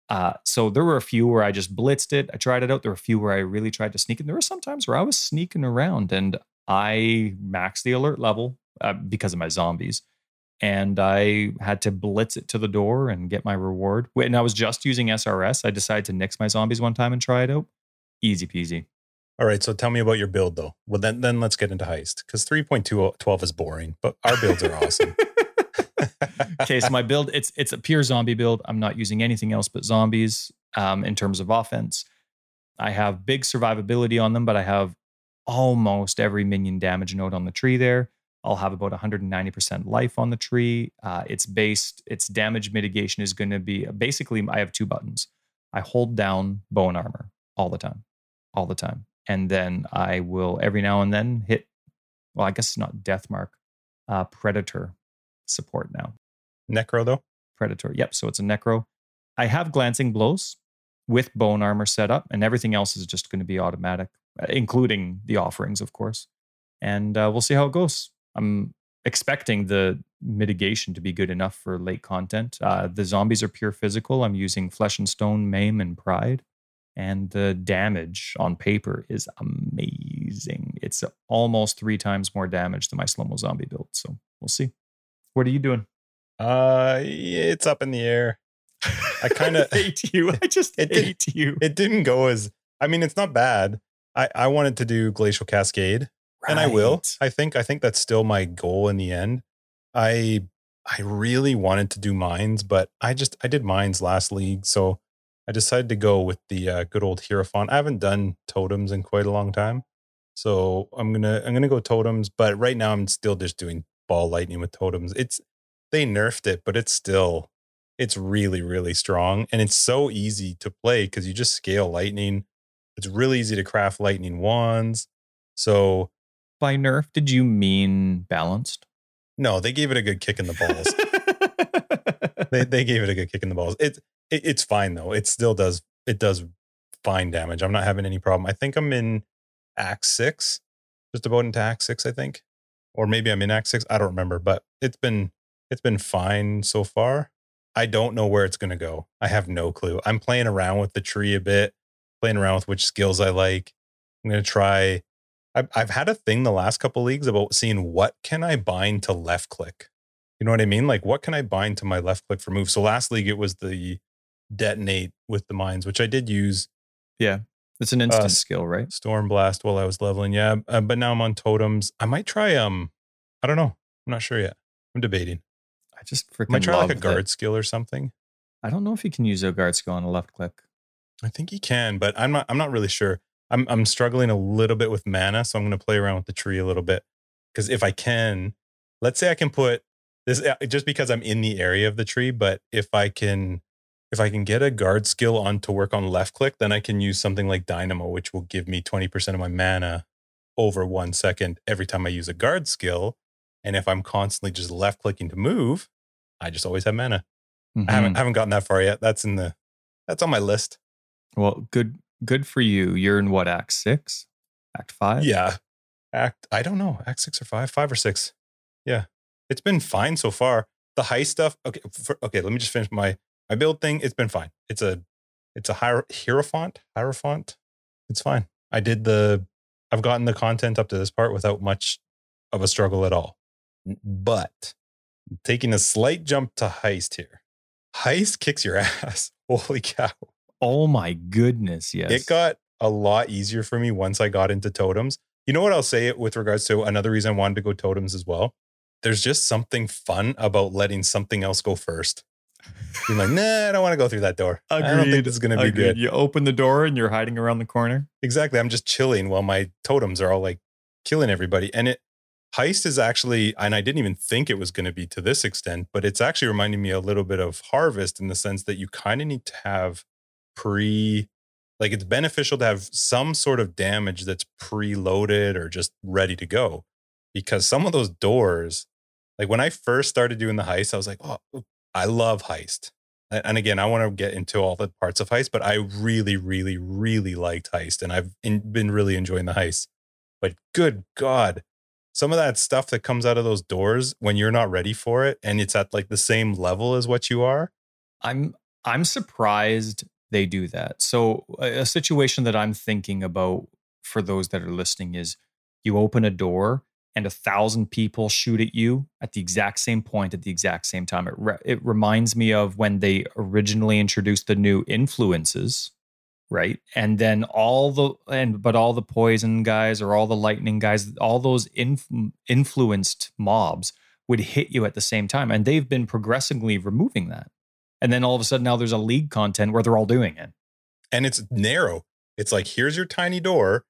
uh, so there were a few where I just blitzed it. I tried it out. There were a few where I really tried to sneak. And there were some times where I was sneaking around and I maxed the alert level uh, because of my zombies. And I had to blitz it to the door and get my reward. And I was just using SRS. I decided to nix my zombies one time and try it out. Easy peasy. All right, so tell me about your build though. Well, then then let's get into heist because 3.212 is boring, but our builds are awesome. okay, so my build it's it's a pure zombie build. I'm not using anything else but zombies um, in terms of offense. I have big survivability on them, but I have almost every minion damage node on the tree there. I'll have about 190% life on the tree. Uh, it's based, its damage mitigation is going to be basically, I have two buttons. I hold down bone armor all the time, all the time. And then I will every now and then hit, well, I guess it's not death mark, uh, predator support now. Necro, though? Predator. Yep. So it's a necro. I have glancing blows with bone armor set up, and everything else is just going to be automatic, uh, including the offerings, of course. And uh, we'll see how it goes. I'm expecting the mitigation to be good enough for late content. Uh, the zombies are pure physical. I'm using flesh and stone, maim, and pride. And the damage on paper is amazing. It's almost three times more damage than my slow mo zombie build. So we'll see. What are you doing? Uh, it's up in the air. I kind of hate you. I just it hate did, you. It didn't go as. I mean, it's not bad. I I wanted to do Glacial Cascade, right. and I will. I think I think that's still my goal in the end. I I really wanted to do mines, but I just I did mines last league, so I decided to go with the uh, good old Hierophant. I haven't done totems in quite a long time, so I'm gonna I'm gonna go totems. But right now I'm still just doing ball lightning with totems. It's they nerfed it, but it's still it's really really strong and it's so easy to play because you just scale lightning it's really easy to craft lightning wands so by nerf did you mean balanced no they gave it a good kick in the balls they, they gave it a good kick in the balls it, it it's fine though it still does it does fine damage i'm not having any problem i think i'm in act six just about into act six i think or maybe i'm in act six i don't remember but it's been it's been fine so far I don't know where it's going to go. I have no clue. I'm playing around with the tree a bit, playing around with which skills I like. I'm going to try. I've, I've had a thing the last couple leagues about seeing what can I bind to left click. You know what I mean? Like what can I bind to my left click for move? So last league it was the detonate with the mines, which I did use. Yeah, it's an instant uh, skill, right? Storm blast while I was leveling. Yeah, uh, but now I'm on totems. I might try. Um, I don't know. I'm not sure yet. I'm debating. I just freaking might try like a guard that. skill or something. I don't know if you can use a guard skill on a left click. I think he can, but I'm not. I'm not really sure. I'm I'm struggling a little bit with mana, so I'm going to play around with the tree a little bit. Because if I can, let's say I can put this uh, just because I'm in the area of the tree, but if I can, if I can get a guard skill on to work on left click, then I can use something like Dynamo, which will give me 20% of my mana over one second every time I use a guard skill. And if I'm constantly just left clicking to move, I just always have mana. Mm-hmm. I haven't mm-hmm. haven't gotten that far yet. That's in the that's on my list. Well, good good for you. You're in what act six, act five? Yeah, act. I don't know, act six or five, five or six. Yeah, it's been fine so far. The high stuff. Okay, for, okay. Let me just finish my my build thing. It's been fine. It's a it's a hier- hierophant. Hierophant. It's fine. I did the. I've gotten the content up to this part without much of a struggle at all. But taking a slight jump to heist here. Heist kicks your ass. Holy cow. Oh my goodness. Yes. It got a lot easier for me once I got into totems. You know what I'll say with regards to another reason I wanted to go totems as well? There's just something fun about letting something else go first. Being like, nah, I don't want to go through that door. Agreed. I don't think this is going to be good. You open the door and you're hiding around the corner. Exactly. I'm just chilling while my totems are all like killing everybody. And it Heist is actually, and I didn't even think it was going to be to this extent, but it's actually reminding me a little bit of Harvest in the sense that you kind of need to have pre, like it's beneficial to have some sort of damage that's preloaded or just ready to go. Because some of those doors, like when I first started doing the heist, I was like, oh, I love heist. And again, I want to get into all the parts of heist, but I really, really, really liked heist, and I've been really enjoying the heist. But good God, some of that stuff that comes out of those doors when you're not ready for it and it's at like the same level as what you are i'm i'm surprised they do that so a situation that i'm thinking about for those that are listening is you open a door and a thousand people shoot at you at the exact same point at the exact same time. It, re- it reminds me of when they originally introduced the new influences, right? And then all the and but all the poison guys or all the lightning guys, all those inf- influenced mobs would hit you at the same time, and they've been progressively removing that. And then all of a sudden now there's a league content where they're all doing it, and it's narrow. It's like here's your tiny door,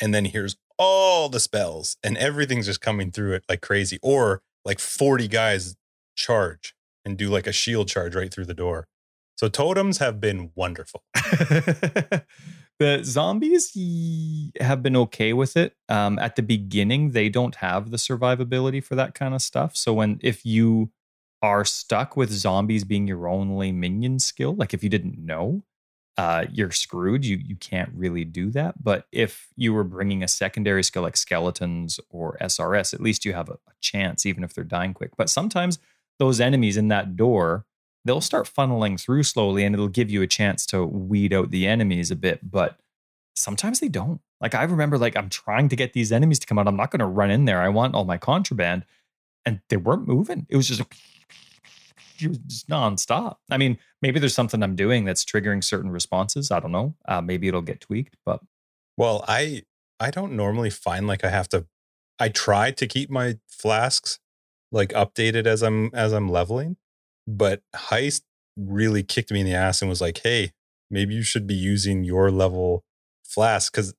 and then here's all the spells and everything's just coming through it like crazy. Or like 40 guys charge and do like a shield charge right through the door. So totems have been wonderful. the zombies have been okay with it. Um, at the beginning, they don't have the survivability for that kind of stuff. So when if you are stuck with zombies being your only minion skill, like if you didn't know, uh, you're screwed. You you can't really do that. But if you were bringing a secondary skill like skeletons or SRS, at least you have a, a chance, even if they're dying quick. But sometimes those enemies in that door, they'll start funneling through slowly, and it'll give you a chance to weed out the enemies a bit. But sometimes they don't. Like I remember, like I'm trying to get these enemies to come out. I'm not going to run in there. I want all my contraband, and they weren't moving. It was just. Just nonstop. I mean, maybe there's something I'm doing that's triggering certain responses. I don't know. Uh, maybe it'll get tweaked, but well, I I don't normally find like I have to. I try to keep my flasks like updated as I'm as I'm leveling, but heist really kicked me in the ass and was like, "Hey, maybe you should be using your level flask." Because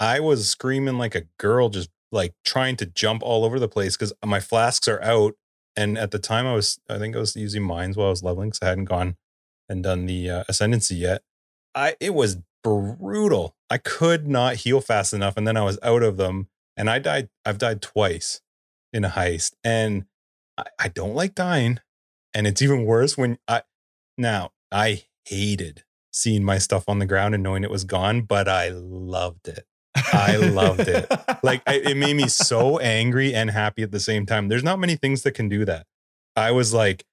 I was screaming like a girl, just like trying to jump all over the place because my flasks are out and at the time, I was, I think I was using mines while I was leveling because I hadn't gone and done the uh, ascendancy yet. I, it was brutal. I could not heal fast enough. And then I was out of them and I died. I've died twice in a heist and I, I don't like dying. And it's even worse when I, now I hated seeing my stuff on the ground and knowing it was gone, but I loved it. I loved it. like it made me so angry and happy at the same time. There's not many things that can do that. I was like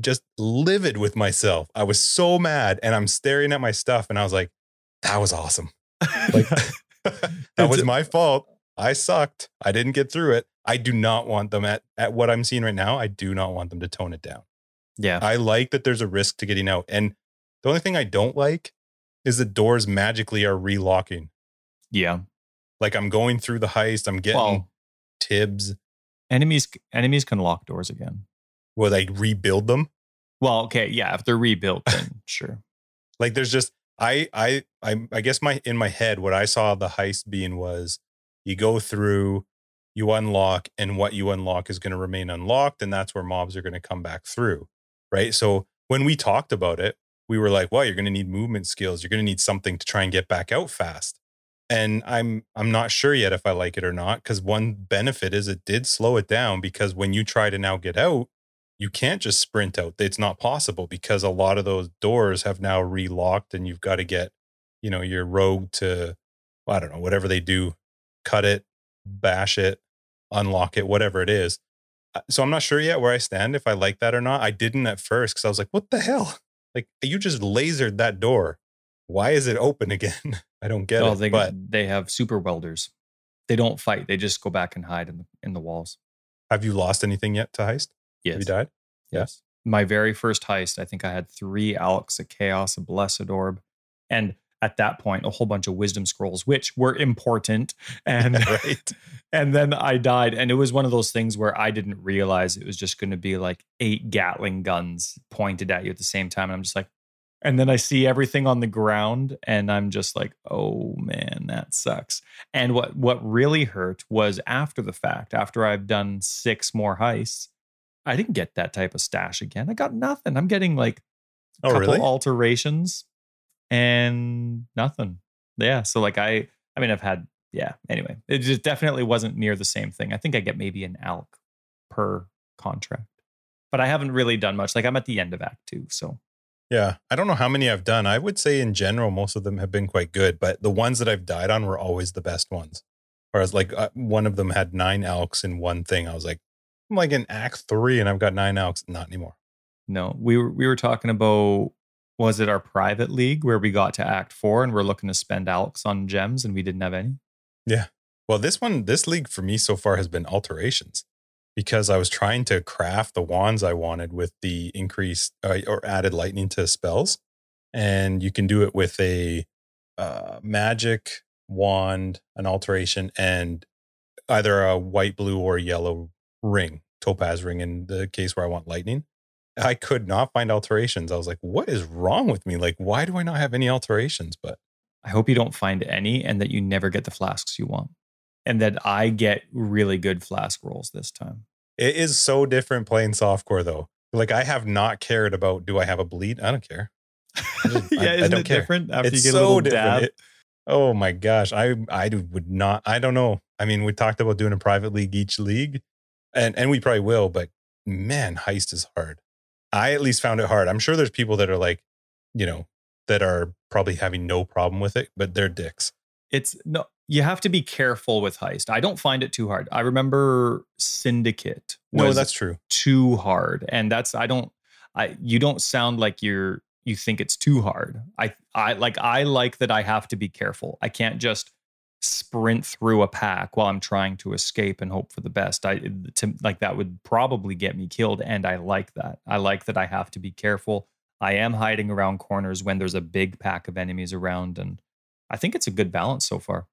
just livid with myself. I was so mad and I'm staring at my stuff and I was like that was awesome. Like that was my fault. I sucked. I didn't get through it. I do not want them at at what I'm seeing right now. I do not want them to tone it down. Yeah. I like that there's a risk to getting out. And the only thing I don't like is the doors magically are relocking. Yeah. Like I'm going through the heist, I'm getting well, Tibbs. Enemies enemies can lock doors again. Will they rebuild them? Well, okay, yeah, if they're rebuilt, then sure. Like there's just I I I I guess my in my head what I saw the heist being was you go through, you unlock, and what you unlock is going to remain unlocked, and that's where mobs are going to come back through. Right. So when we talked about it, we were like, well, you're going to need movement skills. You're going to need something to try and get back out fast and i'm i'm not sure yet if i like it or not because one benefit is it did slow it down because when you try to now get out you can't just sprint out. It's not possible because a lot of those doors have now relocked and you've got to get you know your rogue to i don't know whatever they do cut it bash it unlock it whatever it is. Uh, so i'm not sure yet where i stand if i like that or not. I didn't at first because i was like what the hell? Like you just lasered that door. Why is it open again I don't get oh, it. They, but they have super welders. They don't fight. They just go back and hide in the in the walls. Have you lost anything yet to heist? Yes. Have you died? Yes. My very first heist, I think I had three Alks, a Chaos, a Blessed Orb, and at that point a whole bunch of wisdom scrolls which were important and right. and then i died and it was one of those things where i didn't realize it was just going to be like eight gatling guns pointed at you at the same time and i'm just like and then I see everything on the ground and I'm just like, "Oh man, that sucks." And what what really hurt was after the fact, after I've done 6 more heists, I didn't get that type of stash again. I got nothing. I'm getting like a oh, couple really? alterations and nothing. Yeah, so like I I mean I've had yeah, anyway, it just definitely wasn't near the same thing. I think I get maybe an alk per contract. But I haven't really done much. Like I'm at the end of act 2, so yeah. I don't know how many I've done. I would say in general, most of them have been quite good, but the ones that I've died on were always the best ones. Whereas, like, uh, one of them had nine Alks in one thing. I was like, I'm like in Act Three and I've got nine Alks. Not anymore. No, we were, we were talking about, was it our private league where we got to Act Four and we're looking to spend Alks on gems and we didn't have any? Yeah. Well, this one, this league for me so far has been alterations because I was trying to craft the wands I wanted with the increased uh, or added lightning to spells. And you can do it with a uh, magic wand, an alteration, and either a white, blue, or yellow ring, topaz ring in the case where I want lightning. I could not find alterations. I was like, what is wrong with me? Like, why do I not have any alterations? But I hope you don't find any and that you never get the flasks you want. And that I get really good flask rolls this time. it is so different playing softcore though. Like, I have not cared about do I have a bleed? I don't care. just- yeah, I isn't don't it care. different after it's you get a little different. dab? It- oh my gosh, I I would not. I don't know. I mean, we talked about doing a private league each league, and and we probably will. But man, heist is hard. I at least found it hard. I'm sure there's people that are like, you know, that are probably having no problem with it, but they're dicks. it's no you have to be careful with heist. I don't find it too hard. I remember syndicate No, that's true. too hard and that's i don't i you don't sound like you're you think it's too hard. I i like i like that i have to be careful. I can't just sprint through a pack while i'm trying to escape and hope for the best. I to like that would probably get me killed and i like that. I like that i have to be careful. I am hiding around corners when there's a big pack of enemies around and i think it's a good balance so far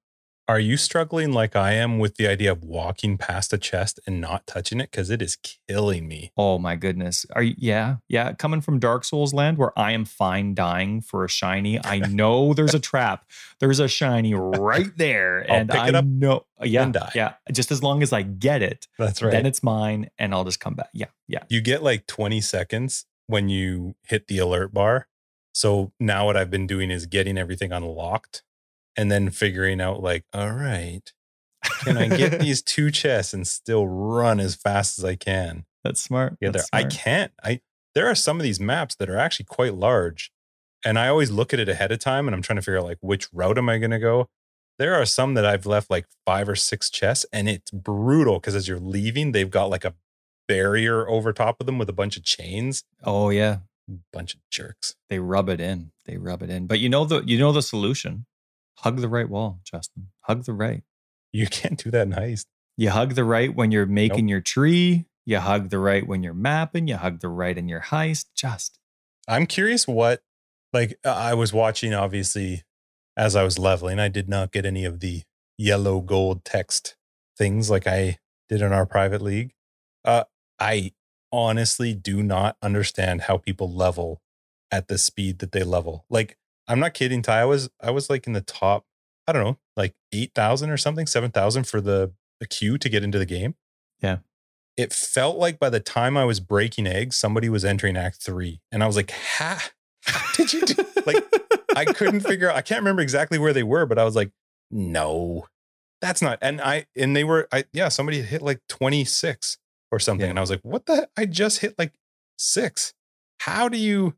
Are you struggling like I am with the idea of walking past a chest and not touching it because it is killing me? Oh my goodness. Are you yeah, yeah. Coming from Dark Souls land where I am fine dying for a shiny. I know there's a trap. There's a shiny right there. I'll and pick I it up know yeah, and die. Yeah. Just as long as I get it, That's right. then it's mine and I'll just come back. Yeah. Yeah. you get like 20 seconds when you hit the alert bar. So now what I've been doing is getting everything unlocked and then figuring out like, all right, can I get these two chests and still run as fast as I can? That's smart. Yeah, there. I can't. I there are some of these maps that are actually quite large. And I always look at it ahead of time and I'm trying to figure out like which route am I gonna go. There are some that I've left like five or six chests, and it's brutal because as you're leaving, they've got like a barrier over top of them with a bunch of chains. Oh yeah. Bunch of jerks. They rub it in. They rub it in. But you know the you know the solution. Hug the right wall, Justin. Hug the right. You can't do that in heist. You hug the right when you're making your tree. You hug the right when you're mapping. You hug the right in your heist. Just I'm curious what, like, I was watching obviously as I was leveling. I did not get any of the yellow gold text things like I did in our private league. Uh, I honestly do not understand how people level at the speed that they level. Like, I'm not kidding, Ty. I was, I was like in the top, I don't know, like 8,000 or something, 7,000 for the, the queue to get into the game. Yeah. It felt like by the time I was breaking eggs, somebody was entering act three. And I was like, ha, how did you do? Like, I couldn't figure out, I can't remember exactly where they were, but I was like, no, that's not. And I, and they were, I, yeah, somebody hit like 26 or something. Yeah. And I was like, what the? I just hit like six. How do you?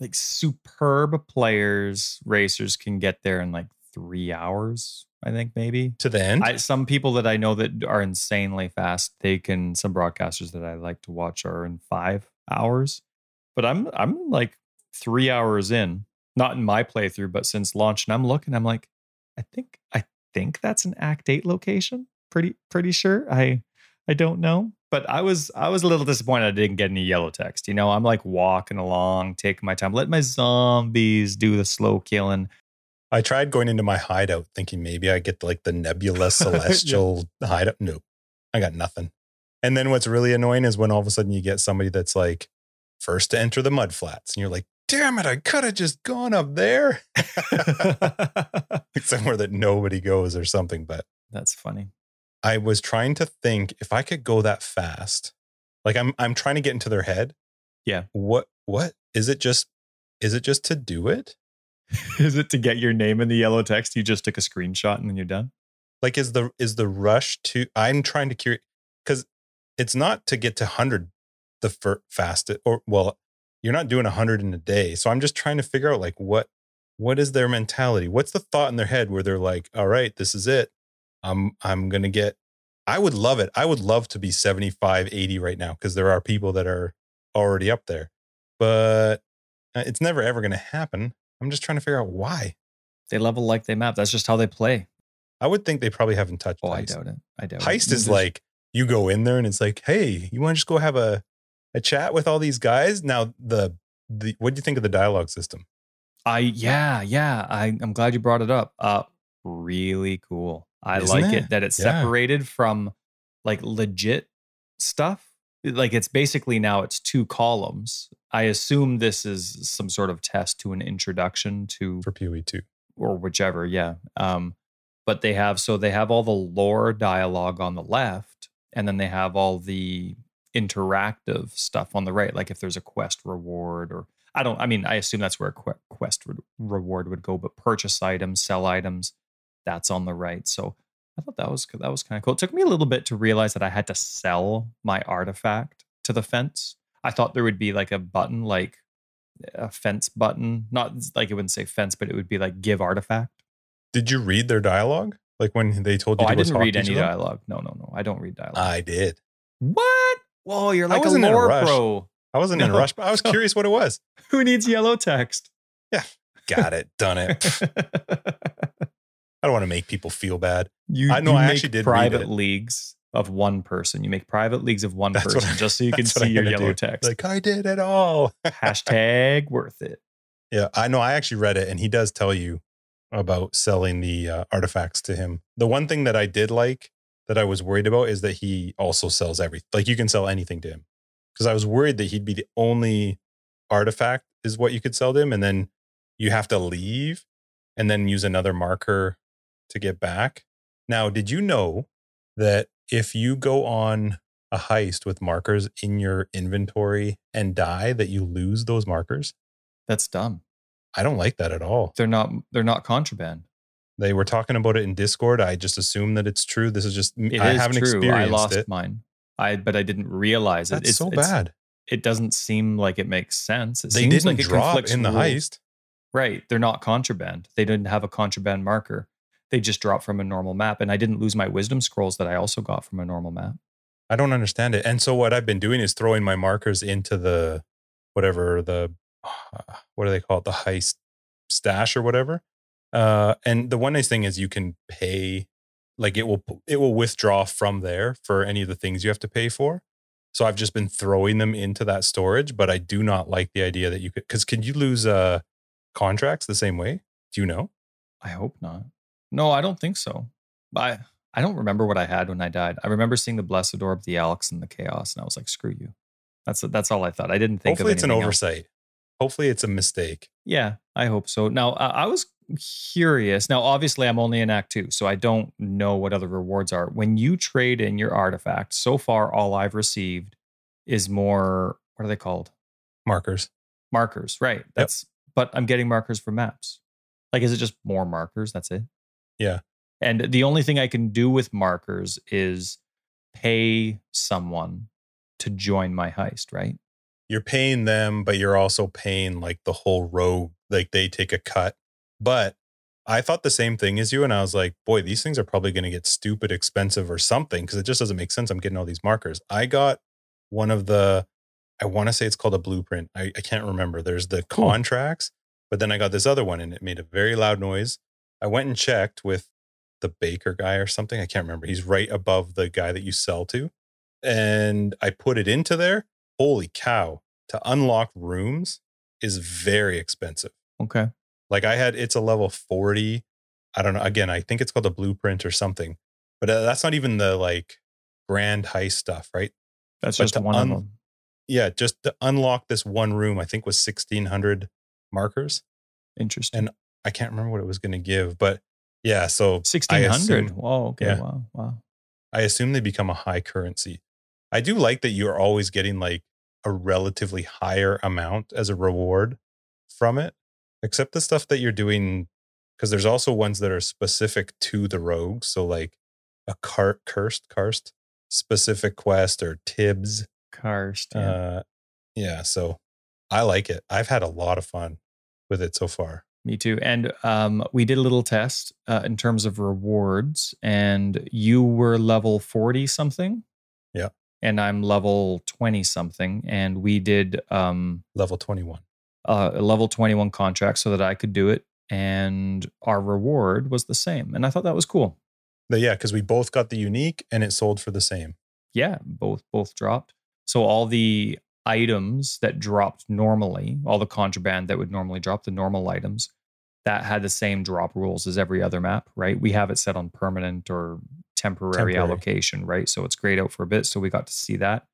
Like superb players, racers can get there in like three hours. I think maybe. To the end? I, some people that I know that are insanely fast, they can. Some broadcasters that I like to watch are in five hours, but I'm I'm like three hours in, not in my playthrough, but since launch, and I'm looking, I'm like, I think I think that's an Act Eight location. Pretty pretty sure. I I don't know, but I was I was a little disappointed I didn't get any yellow text. You know, I'm like walking along, taking my time, let my zombies do the slow killing. I tried going into my hideout thinking maybe I get like the nebula celestial hideout. Nope. I got nothing. And then what's really annoying is when all of a sudden you get somebody that's like first to enter the mud flats and you're like, damn it, I could have just gone up there. like somewhere that nobody goes or something. But That's funny. I was trying to think if I could go that fast. Like I'm I'm trying to get into their head. Yeah. What what is it just is it just to do it? Is it to get your name in the yellow text? You just took a screenshot and then you're done. like is the is the rush to i'm trying to cure because it's not to get to 100 the fir- fastest or well you're not doing 100 in a day so i'm just trying to figure out like what what is their mentality what's the thought in their head where they're like all right this is it i'm i'm gonna get i would love it i would love to be 75 80 right now because there are people that are already up there but uh, it's never ever gonna happen i'm just trying to figure out why They level like they map. That's just how they play. I would think they probably haven't touched Oh, I doubt it. I doubt it. Heist is like you go in there and it's like, hey, you want to just go have a a chat with all these guys? Now the the what do you think of the dialogue system? I yeah yeah. I I'm glad you brought it up. Uh, really cool. I Isn't like it? it that it's Yeah. separated from like legit stuff. Like it's basically now it's two columns. I assume this is some sort of test to an introduction to For PoE two. or whichever, yeah. Um, but they have so they have all the lore dialogue on the left, and then they have all the interactive stuff on the right. Like if there's a quest reward, or I don't, I mean, I assume that's where a quest re- reward would go, but purchase items, sell items, that's on the right. So I thought that was that was kind of cool. It took me a little bit to realize that I had to sell my artifact to the fence. I thought there would be like a button, like a fence button, not like it wouldn't say fence, but it would be like give artifact. Did you read their dialogue? Like when they told oh, you Oh, to I didn't read any dialogue. No, no, no. I don't read dialogue. I did. what? Whoa, you're like a wasn't a lore rush. pro. I wasn't in a rush, but I was No. curious what it was. Who needs yellow text? Yeah, got it. Done it. I don't want to make people feel bad. you, I know I make actually did private leagues of one person. You make private leagues of one That's person I- just so you can see your yellow do. text. Like I did it all. Hashtag worth it. Yeah, I know. I actually read it, and he does tell you about selling the uh, artifacts to him. The one thing that I did like that I was worried about is that he also sells everything. Like you can sell anything to him, because I was worried that he'd be the only artifact is what you could sell to him, and then you have to leave and then use another marker to get back. Now, did you know that if you go on a heist with markers in your inventory and die, that you lose those markers? That's dumb. I don't like that at all. They're not they're not contraband. They were talking about it in Discord. I just assume that it's true. This is just It is I haven't true. I lost it. mine. I but I didn't realize it. That's it's so it's- bad. It doesn't seem like it makes sense. It They seems didn't like it drop conflicts in the heist. Right. They're not contraband. They didn't have a contraband marker. They just drop from a normal map. And I didn't lose my wisdom scrolls that I also got from a normal map. I don't understand it. And so what I've been doing is throwing my markers into the whatever the uh, what do they call it? The heist stash or whatever. Uh, and the one nice thing is you can pay, like it will it will withdraw from there for any of the things you have to pay for. So I've just been throwing them into that storage, but I do not like the idea that you could because can you lose uh contracts the same way? Do you know? I hope not. No, I don't think so. I I don't remember what I had when I died. I remember seeing the blessed orb, the Alks, and the chaos, and I was like, "Screw you." That's that's all I thought. I didn't think. Hopefully it's an anything else. oversight. Hopefully it's a mistake. Yeah, I hope so. Now, I I was curious. Now, obviously, I'm only in Act Two, so I don't know what other rewards are. When you trade in your artifact, so far, all I've received is more. What are they called? Markers. Markers, right? That's. But I'm getting markers for maps. Like, is it just more markers? That's it. Yeah. And the only thing I can do with markers is pay someone to join my heist, right? you're paying them, but you're also paying like the whole row, like they take a cut. But I thought the same thing as you. And I was like, boy, these things are probably going to get stupid expensive or something because it just doesn't make sense. I'm getting all these markers. I got one of the, I want to say it's called a blueprint. I, I can't remember. There's the Cool. contracts, but then I got this other one and it made a very loud noise. I went and checked with the baker guy or something. I can't remember. He's right above the guy that you sell to. And I put it into there holy cow, to unlock rooms is very expensive. Okay. Like I had, it's a level 40. I don't know. Again, I think it's called a blueprint or something, but uh, that's not even the like grand heist stuff, right? That's But just one un- of them. Yeah. Just to unlock this one room, I think was 1600 markers. Interesting. and I can't remember what it was going to give, but yeah. So Sixteen hundred. assume- Whoa. Okay. Yeah. Wow. Wow. I assume they become a high currency. I do like that you're always getting like a relatively higher amount as a reward from it, except the stuff that you're doing, because there's also ones that are specific to the rogue. So like a cart cursed, karst specific quest or Tibbs. Karst. Yeah. Uh, yeah. So I like it. I've had a lot of fun with it so far. Me too. And um, we did a little test uh, in terms of rewards, and you were level 40 something. Yeah. And I'm level 20 something. And we did um, Level 21. uh, a level 21 contract so that I could do it. And our reward was the same. And I thought that was cool. The, yeah, because we both got the unique and it sold for the same. Yeah, both both dropped. So all the items that dropped normally, all the contraband that would normally drop, the normal items, that had the same drop rules as every other map, right? We have it set on permanent or temporary, temporary. allocation, right? So it's grayed out for a bit. So we got to see that.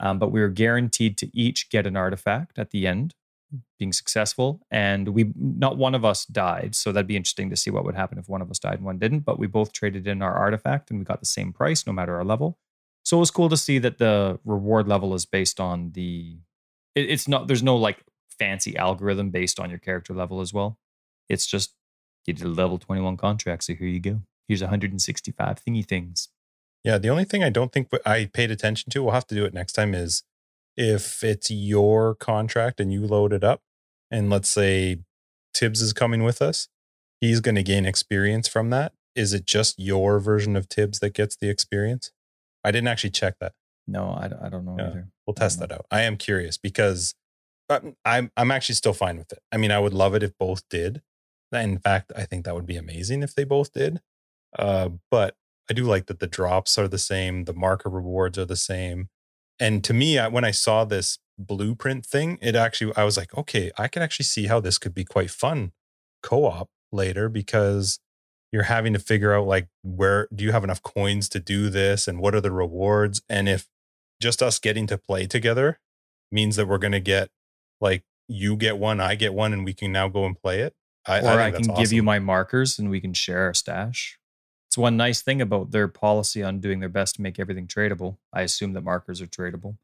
Um, but we were guaranteed to each get an artifact at the end, being successful. And we, not one of us died. So that'd be interesting to see what would happen if one of us died and one didn't. But we both traded in our artifact and we got the same price no matter our level. So it was cool to see that the reward level is based on the, it, it's not, there's no like fancy algorithm based on your character level as well. It's just you did a level 21 contract. So here you go. Here's 165 thingy things. Yeah, the only thing I don't think I paid attention to, we'll have to do it next time, is if it's your contract and you load it up, and let's say Tibbs is coming with us, he's going to gain experience from that. Is it just your version of Tibbs that gets the experience? I didn't actually check that. No, I, I don't know yeah, either. We'll test that out. I am curious because I'm I'm actually still fine with it. I mean, I would love it if both did. In fact, I think that would be amazing if they both did. Uh, but I do like that the drops are the same, the marker rewards are the same. And to me, I, when I saw this blueprint thing, it actually, I was like, okay, I can actually see how this could be quite fun co op later because you're having to figure out like where do you have enough coins to do this and what are the rewards and if just us getting to play together means that we're going to get like you get one i get one and we can now go and play it I, or i, I can awesome. give you my markers and we can share our stash it's one nice thing about their policy on doing their best to make everything tradable. I assume that markers are tradable.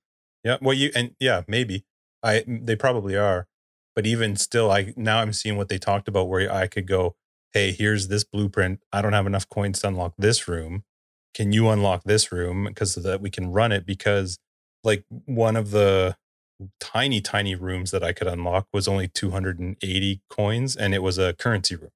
Yeah, well, you and yeah, maybe I they probably are, but even still, I now I'm seeing what they talked about where I could go, hey, here's this blueprint. I don't have enough coins to unlock this room. Can you unlock this room because so that we can run it? Because like one of the tiny tiny rooms that I could unlock was only 280 coins, and it was a currency room.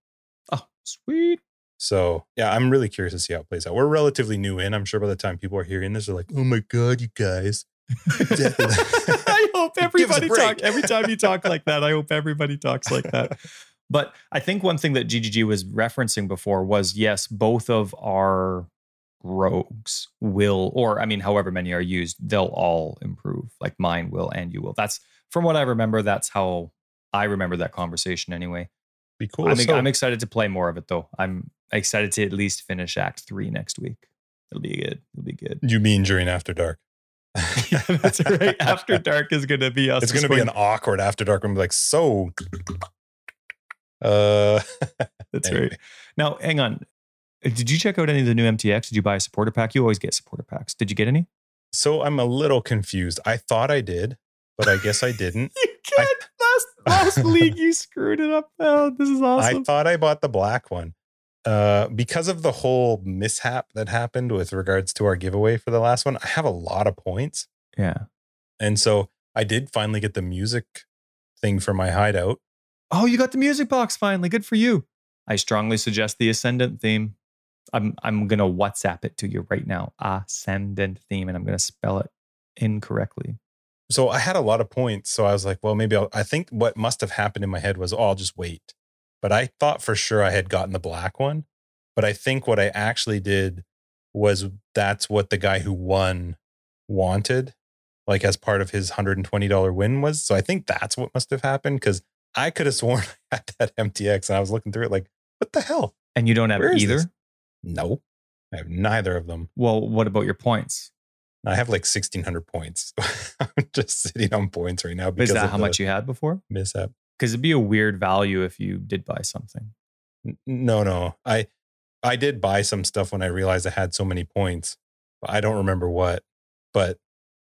Oh, sweet. So yeah, I'm really curious to see how it plays out. We're relatively new in. I'm sure by the time people are hearing this, they're like, "Oh my god, you guys!" I hope everybody talk every time you talk like that. I hope everybody talks like that. But I think one thing that GGG was referencing before was yes, both of our rogues will, or I mean, however many are used, they'll all improve. Like mine will, and you will. That's from what I remember. That's how I remember that conversation anyway. Be cool. I'm, so, I'm excited to play more of it though. I'm excited to at least finish Act Three next week. It'll be good. It'll be good. You mean during After Dark? yeah, that's right. After Dark is going to be us. It's going to be an awkward After Dark. I'm like, so. Uh, that's anyway. right. Now, hang on. Did you check out any of the new MTX? Did you buy a supporter pack? You always get supporter packs. Did you get any? So I'm a little confused. I thought I did, but I guess I didn't. you I, last last league you screwed it up. Oh, this is awesome. I thought I bought the black one uh, because of the whole mishap that happened with regards to our giveaway for the last one, I have a lot of points. Yeah. And so I did finally get the music thing for my hideout. Oh, you got the music box finally. Good for you. I strongly suggest the Ascendant theme. I'm I'm gonna WhatsApp it to you right now. Ascendant theme, and I'm gonna spell it incorrectly. So I had a lot of points. So I was like, well, maybe I'll, I think what must have happened in my head was, oh, I'll just wait but I thought for sure I had gotten the black one. But I think what I actually did was that's what the guy who won wanted, like as part of his $120 win was. So I think that's what must have happened because I could have sworn I had that MTX and I was looking through it like, what the hell? And you don't have Where either? No, I have neither of them. Well, what about your points? I have like 1600 points. I'm just sitting on points right now. Because Is that how much you had before? Mishap because it'd be a weird value if you did buy something. No, no. I I did buy some stuff when I realized I had so many points. I don't remember what, but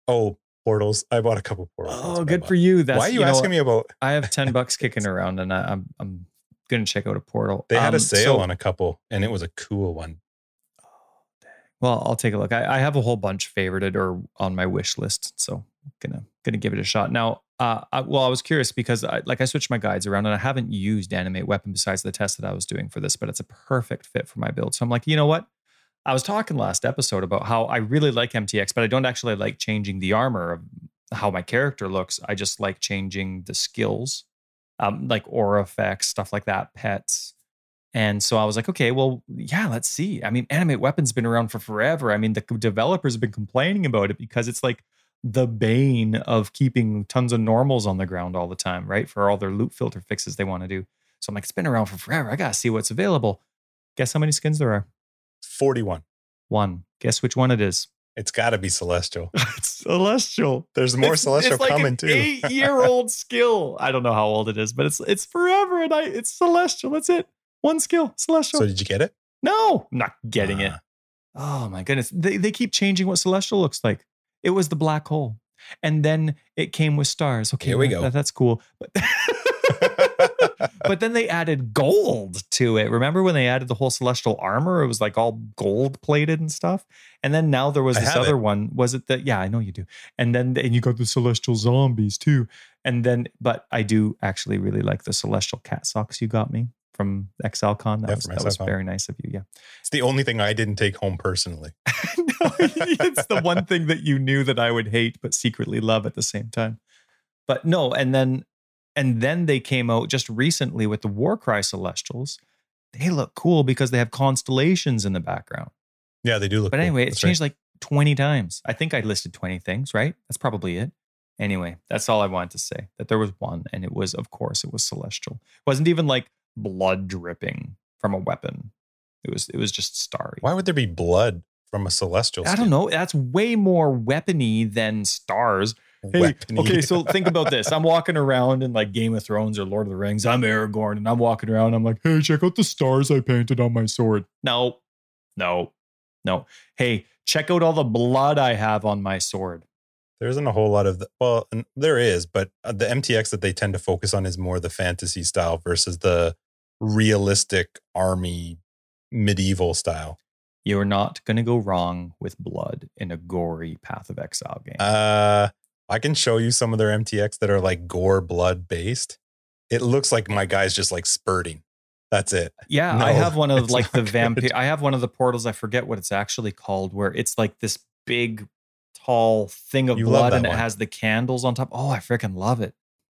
oh, portals. I bought a couple portals. Oh, good for you. That's, Why are you, you asking know, me about? I have ten bucks kicking around, and I, am I'm, I'm gonna check out a portal. They had um, a sale so, on a couple, and it was a cool one. Oh, well, I'll take a look. I, I have a whole bunch favorited or on my wish list, so gonna gonna give it a shot. Now, uh, I, well, I was curious because I, like I switched my guides around and I haven't used animate weapon besides the test that I was doing for this, but it's a perfect fit for my build. So I'm like, you know what? I was talking last episode about how I really like MTX, but I don't actually like changing the armor of how my character looks. I just like changing the skills, um, like aura effects, stuff like that, pets. And so I was like, okay, well, yeah, let's see. I mean, Animate Weapon's been around for forever. I mean, the developers have been complaining about it because it's like the bane of keeping tons of normals on the ground all the time, right? For all their loot filter fixes they want to do. So I'm like, it's been around for forever. I got to see what's available. Guess how many skins there are? 41. One. Guess which one it is? It's got to be Celestial. it's Celestial. There's more It's- Celestial it's like coming an too. Eight year old skill. I don't know how old it is, but it's it's forever and I it's Celestial. That's it. One skill. Celestial. so did you get it? no, I'm not getting it. Ah. Oh my goodness. They they keep changing what Celestial looks like. It was the black hole. And then it came with stars. Okay, Here we that- go. that's cool. But but then they added gold to it. Remember when they added the whole celestial armor? It was like all gold plated and stuff. And then now there was I this other it. one. Was it that? Yeah, I know you do. And then and you got the celestial zombies too. And then, but I do actually really like the celestial cat socks you got me from ExileCon. That Yeah, was that was very nice of you. Yeah. It's the only thing I didn't take home personally. no, it's the one thing that you knew that I would hate but secretly love at the same time. But no, and then and then they came out just recently with the Warcry Celestials. They look cool because they have constellations in the background. Yeah, they do look. But cool. anyway, it's That's right. changed like 20 times. I think I listed 20 things, right? That's probably it. Anyway, that's all I wanted to say. That there was one, and it was, of course, it was celestial. It wasn't even like blood dripping from a weapon. It was it was just starry. Why would there be blood from a celestial? I don't know. That's way more weapony than stars. Hey, Weapony. okay, so think about this. I'm walking around in like Game of Thrones or Lord of the Rings. I'm Aragorn and I'm walking around. I'm like, hey, check out the stars I painted on my sword. No, no, no. Hey, check out all the blood I have on my sword. there isn't a whole lot of the, well, and there is, but uh, the MTX that they tend to focus on is more the fantasy style versus the realistic army medieval style. You're not going to go wrong with blood in a gory Path of Exile game. Uh, I can show you some of their MTX that are like gore blood based. It looks like my guy's just like spurting. That's it. Yeah, No, I have one of like the vampire. I have one of the portals. I forget what it's actually called, where it's like this big, tall thing of You blood, and it has the candles on top. Oh, I freaking love it.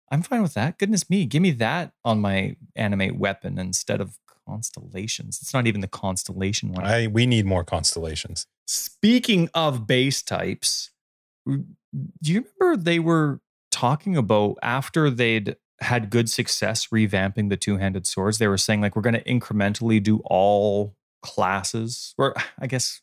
I'm fine with that. Goodness me, give me that on my animate weapon instead of constellations. It's not even the constellation one. I we need more constellations. Speaking of base types, do you remember they were talking about after they'd had good success revamping the two-handed swords? They were saying like we're going to incrementally do all classes. Or I guess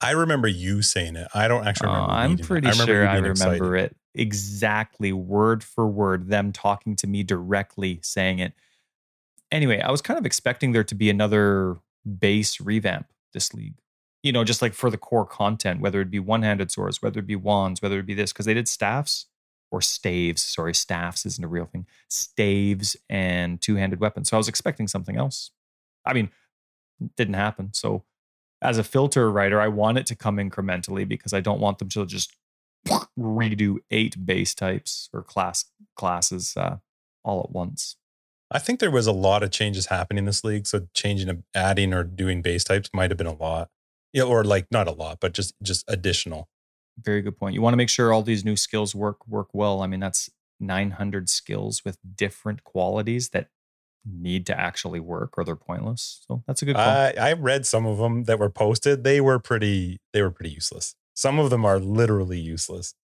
I remember you saying it. I don't actually uh, remember. I'm reading it. pretty sure I remember excited. it exactly word for word. Them talking to me directly saying it. Anyway, I was kind of expecting there to be another base revamp this league. You know, just like for the core content, whether it be one-handed swords, whether it be wands, whether it be this, because they did staffs or staves. Sorry, staffs isn't a real thing. Staves and two-handed weapons. So I was expecting something else. I mean, didn't happen. So as a filter writer, I want it to come incrementally because I don't want them to just redo eight base types or class classes uh, all at once. I think there was a lot of changes happening in this league. So changing, adding, or doing base types might have been a lot. Yeah, or like not a lot, but just just additional. Very good point. You want to make sure all these new skills work work well. I mean, that's 900 skills with different qualities that need to actually work or they're pointless. So that's a good call. I I read some of them that were posted. They were pretty. They were pretty useless. Some of them are literally useless.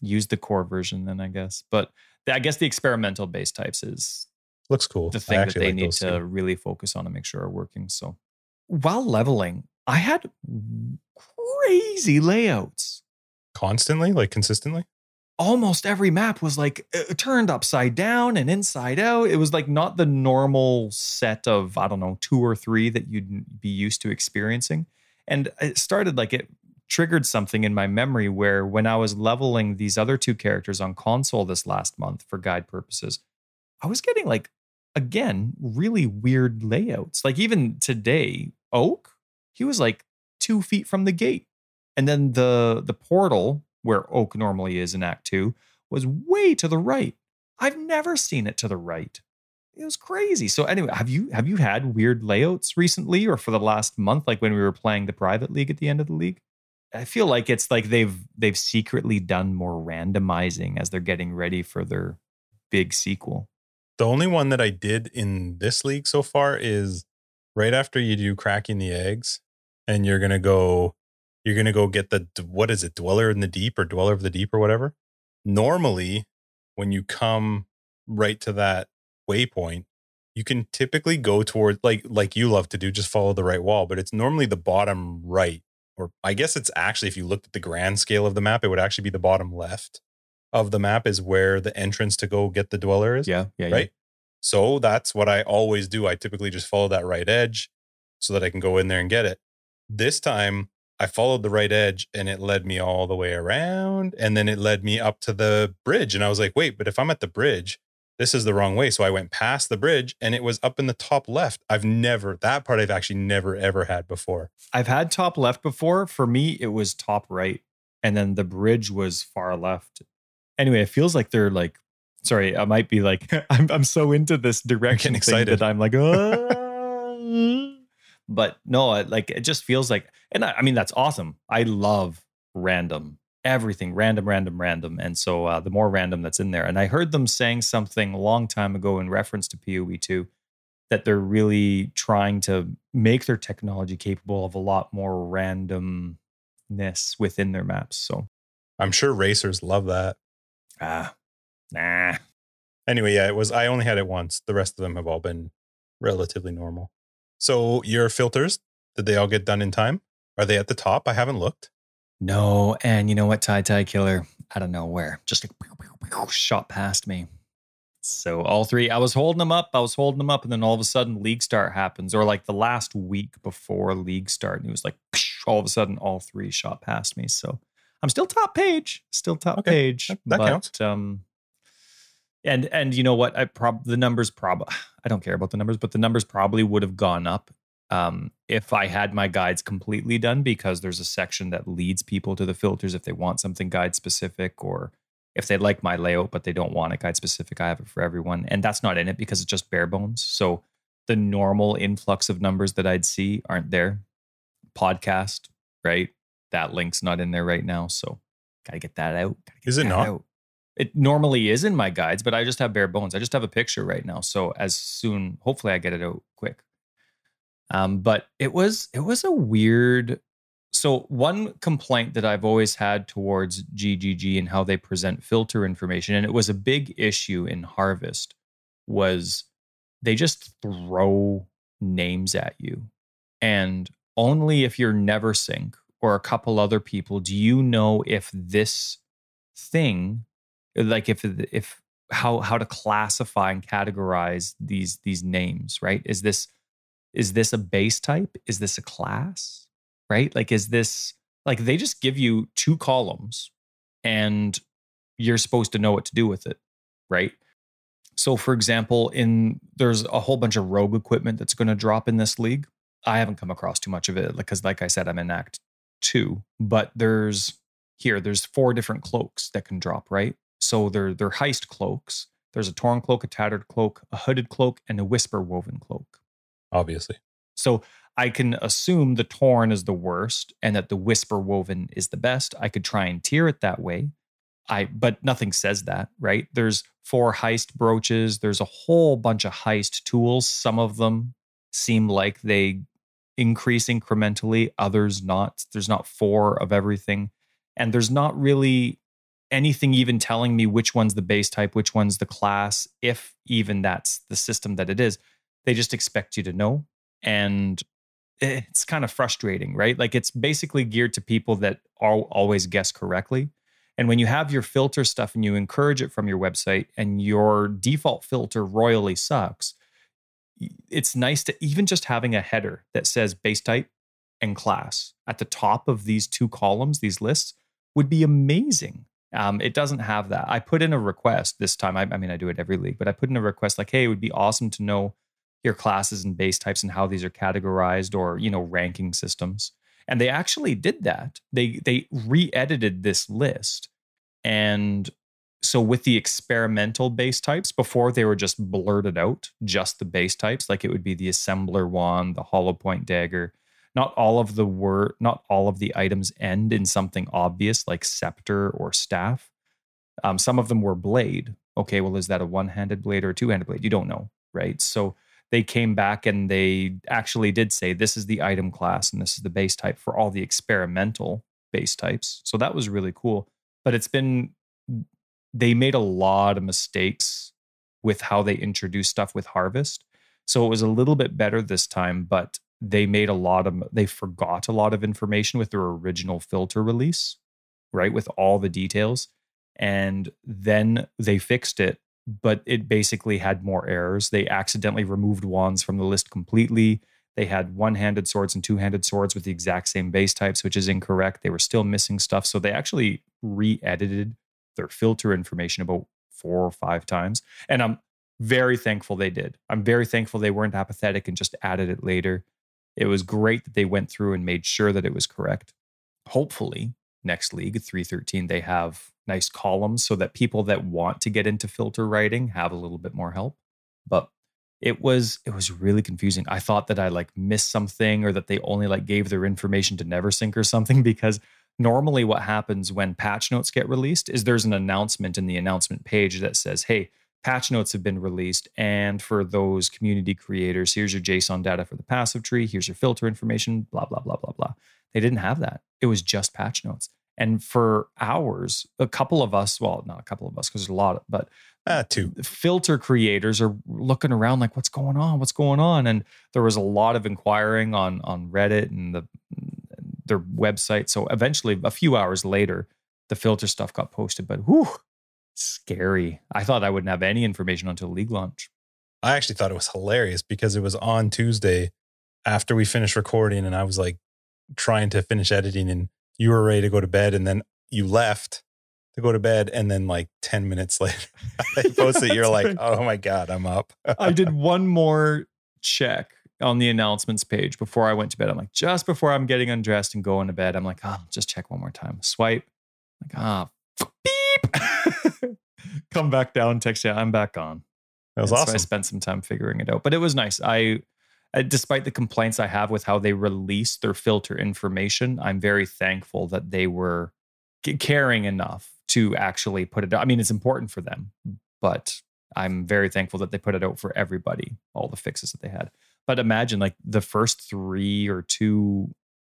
Use the core version then, I guess. But the- I guess the experimental base types is Looks cool. the thing that they like need to too. really focus on and make sure are working. So while leveling, I had crazy layouts. constantly, like consistently. Almost every map was like uh, turned upside down and inside out. It was like not the normal set of, I don't know, two or three that you'd be used to experiencing. And it started like it triggered something in my memory where when I was leveling these other two characters on console this last month for guide purposes, I was getting like again really weird layouts. Like even today, Oak, he was like two feet from the gate, and then the the portal where Oak normally is in Act Two was way to the right. I've never seen it to the right. It was crazy. So anyway, have you have you had weird layouts recently or for the last month, like when we were playing the private league at the end of the league? I feel like it's like they've they've secretly done more randomizing as they're getting ready for their big sequel. The only one that I did in this league so far is right after you do cracking the eggs, and you're gonna go, you're gonna go get the what is it, dweller in the deep or dweller of the deep or whatever. Normally, when you come right to that waypoint, you can typically go toward like like you love to do, just follow the right wall, but it's normally the bottom right. Or I guess it's actually if you looked at the grand scale of the map, it would actually be the bottom left of the map is where the entrance to go get the dweller is. Yeah, yeah, right. So that's what I always do. I typically just follow that right edge so that I can go in there and get it. This time I followed the right edge and it led me all the way around and then it led me up to the bridge. And I was like, wait, but if I'm at the bridge, this is the wrong way. So I went past the bridge and it was up in the top left. I've never, that part I've actually never ever had before. I've had top left before. For me, it was top right. And then the bridge was far left. Anyway, it feels like they're like sorry, I might be like I'm I'm so into this direction excited that I'm like, oh. but no, like it just feels like, and I, I, mean that's awesome. I love random everything, random, random, random, and so uh, the more random that's in there. And I heard them saying something a long time ago in reference to PoE two that they're really trying to make their technology capable of a lot more randomness within their maps. So I'm sure racers love that. Ah, Nah. Anyway, yeah, it was. I only had it once. The rest of them have all been relatively normal. So your filters, did they all get done in time? Are they at the top? I haven't looked. No, and you know what, Tie Tie Killer, I don't know where, just like shot past me. So all three, I was holding them up, I was holding them up, and then all of a sudden league start happens, or like the last week before league start, and it was like all of a sudden all three shot past me. So I'm still top page, still top okay. page. That, that but, counts. Um, and and you know what? I prob the numbers prob i don't care about the numbers but the numbers probably would have gone up um, if i had my guides completely done because there's a section that leads people to the filters if they want something guide specific or if they like my layout but they don't want it guide specific i have it for everyone. And that's not in it because it's just bare bones. So the normal influx of numbers that i'd see aren't there. Podcast right? That link's not in there right now so gotta get that out get is it not? out. It normally is in my guides, but I just have bare bones. I just have a picture right now. So as soon, hopefully, I get it out quick. Um, but it was it was a weird. So one complaint that I've always had towards GGG and how they present filter information, and it was a big issue in Harvest, was they just throw names at you, and only if you're Neversink or a couple other people do you know if this thing like if if how how to classify and categorize these these names right? Is this is this a base type? Is this a class? Right? Like is this like they just give you two columns and you're supposed to know what to do with it right? So for example in there's a whole bunch of rogue equipment that's going to drop in this league. I haven't come across too much of it because like i said i'm in act 2 but there's here there's four different cloaks that can drop right so they're they're heist cloaks. There's a torn cloak, a tattered cloak, a hooded cloak, and a whisper woven cloak. Obviously. So I can assume the torn is the worst and that the whisper woven is the best. I could try and tier it that way. I but nothing says that, right? There's four heist brooches, there's a whole bunch of heist tools. Some of them seem like they increase incrementally, others not. There's not four of everything. And there's not really anything even telling me which one's the base type, which one's the class, if even that's the system that it is. They just expect you to know. And it's kind of frustrating, right? Like it's basically geared to people that are always guess correctly. And when you have your filter stuff and you encourage it from your website and your default filter royally sucks, it's nice to even just having a header that says base type and class at the top of these two columns, these lists would be amazing um, it doesn't have that. I put in a request this time. I, I, mean, I do it every league, but I put in a request like, hey, it would be awesome to know your classes and base types and how these are categorized or, you know, ranking systems. And they actually did that. They they re-edited this list. And so with the experimental base types, before they were just blurted out, just the base types, like it would be the assembler one, the hollow point dagger, not all of the word not all of the items end in something obvious like scepter or staff um, some of them were blade okay well is that a one-handed blade or a two-handed blade you don't know right so they came back and they actually did say this is the item class and this is the base type for all the experimental base types. So that was really cool. But it's been they made a lot of mistakes with how they introduced stuff with harvest. So it was a little bit better this time, but they made a lot of they forgot a lot of information with their original filter release, right? With all the details. And then they fixed it, but it basically had more errors. They accidentally removed wands from the list completely. They had one handed swords and two handed swords with the exact same base types, which is incorrect. They were still missing stuff. So they actually re edited their filter information about four or five times. And I'm very thankful they did. I'm very thankful they weren't apathetic and just added it later. It was great that they went through and made sure that it was correct. Hopefully, next league, 313, they have nice columns so that people that want to get into filter writing have a little bit more help. But it was it was really confusing. I thought that I like missed something or that they only like gave their information to Neversink or something because normally what happens when patch notes get released is there's an announcement in the announcement page that says, "Hey, patch notes have been released and for those community creators, here's your JSON data for the passive tree, here's your filter information, blah blah blah blah blah." They didn't have that. It was just patch notes. And for hours, a couple of us, well, not a couple of us because there's a lot, of, but uh, two filter creators are looking around like, what's going on? What's going on? And there was a lot of inquiring on on Reddit and the their website. So eventually, a few hours later, the filter stuff got posted. But whew, scary. I thought I wouldn't have any information until league launch. I actually thought it was hilarious because it was on Tuesday after we finished recording, and I was like trying to finish editing, and you were ready to go to bed, and then you left to go to bed, and then like ten minutes later, I posted. You're like, "Oh my god, I'm up." I did one more check on the announcements page before I went to bed. I'm like, just before I'm getting undressed and going to bed, I'm like, oh, just check one more time. Swipe. Like, ah, oh, beep. Come back down, text you. I'm back on. That was and awesome. So I spent some time figuring it out, but it was nice. I, despite the complaints I have with how they release their filter information, I'm very thankful that they were caring enough to actually put it out. I mean, it's important for them, but I'm very thankful that they put it out for everybody, all the fixes that they had. But imagine like the first three or two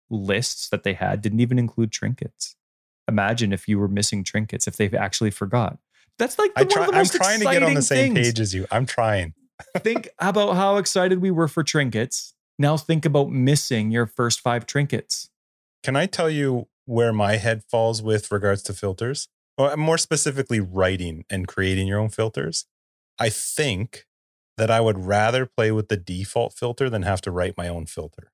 lists that they had didn't even include trinkets. Imagine if you were missing trinkets, if they actually forgot. That's like the, I try, I'm trying to get on the same things. page as you. I'm trying. think about how excited we were for trinkets. Now think about missing your first five trinkets. Can I tell you where my head falls with regards to filters? Or uh, more specifically, writing and creating your own filters. I think that I would rather play with the default filter than have to write my own filter.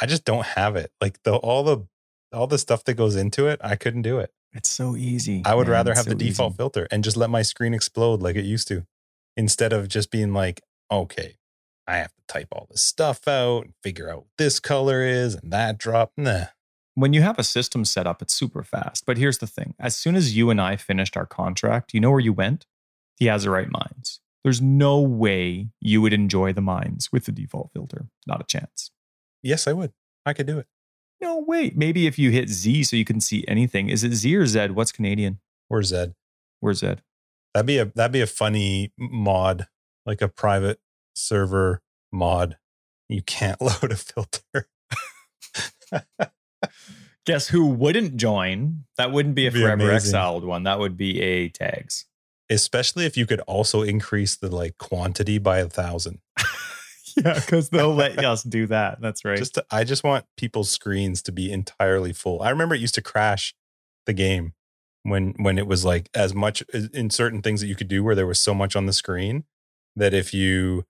I just don't have it. Like the all the all the stuff that goes into it, I couldn't do it. It's so easy. I would man, rather have so the default easy. filter and just let my screen explode like it used to instead of just being like, okay, I have to type all this stuff out and figure out what this color is and that drop. Nah. When you have a system set up, it's super fast. But here's the thing as soon as you and I finished our contract, you know where you went? The Azurite Mines. There's no way you would enjoy the mines with the default filter. Not a chance. Yes, I would. I could do it. No, wait. Maybe if you hit Z so you can see anything. Is it Z or Z? What's Canadian? Or Z. Where's Z? That'd be a that'd be a funny mod, like a private server mod. You can't load a filter. Guess who wouldn't join? That wouldn't be a be forever amazing. exiled one. That would be a tags especially if you could also increase the like quantity by a thousand. Yeah, because they'll let us do that. That's right. Just to, I just want people's screens to be entirely full. I remember it used to crash the game when when it was like as much in certain things that you could do where there was so much on the screen that if you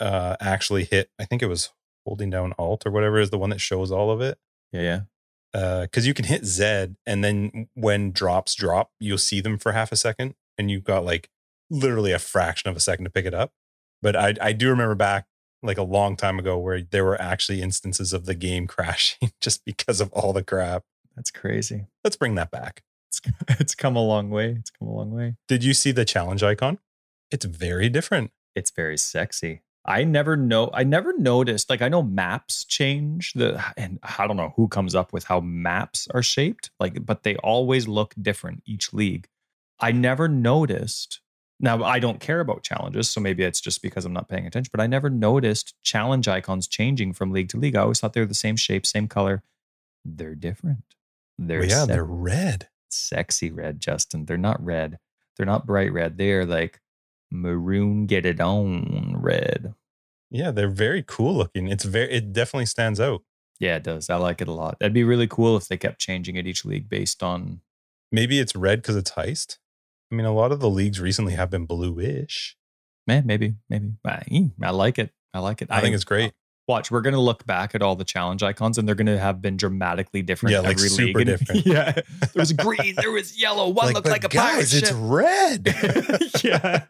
uh actually hit, I think it was holding down Alt or whatever is the one that shows all of it. Yeah, yeah. Uh, Because uh, you can hit Z, and then when drops drop, you'll see them for half a second and you've got like literally a fraction of a second to pick it up. But I, I do remember back like a long time ago where there were actually instances of the game crashing just because of all the crap. That's crazy. Let's bring that back. It's, it's come a long way. It's come a long way. Did you see the challenge icon? It's very different. It's very sexy. I never know. I never noticed. Like I know maps change the, and I don't know who comes up with how maps are shaped. Like, but they always look different each league. I never noticed Now, I don't care about challenges, so maybe it's just because I'm not paying attention, but I never noticed challenge icons changing from league to league. I always thought they were the same shape, same color. They're different. They're Well, yeah, se- they're red. sexy red, Justin. They're not red. They're not bright red. They're like maroon, get it on red. Yeah, they're very cool looking. It's very it definitely stands out. Yeah, it does. I like it a lot. That'd be really cool if they kept changing it each league based on. Maybe it's red because it's heist. I mean, a lot of the leagues recently have been bluish. Man, maybe, maybe. I, I like it. I like it. I think it's great. Uh, watch, we're gonna look back at all the challenge icons, and they're gonna have been dramatically different. Yeah, like super league. Different. yeah, there was green, there was yellow. One looked like a pirate guys, ship. it's red. yeah,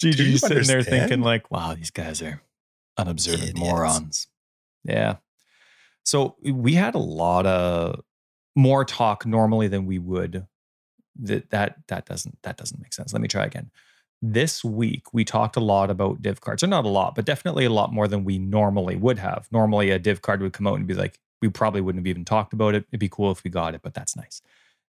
Gigi's sitting there thinking like, "Wow, these guys are unobservant Idiots. morons." Yeah. So we had a lot of more talk normally than we would. That that that doesn't that doesn't make sense. Let me try again. This week we talked a lot about div cards, or not a lot, but definitely a lot more than we normally would have. Normally, a div card would come out and be like, we probably wouldn't have even talked about it. It'd be cool if we got it, but that's nice.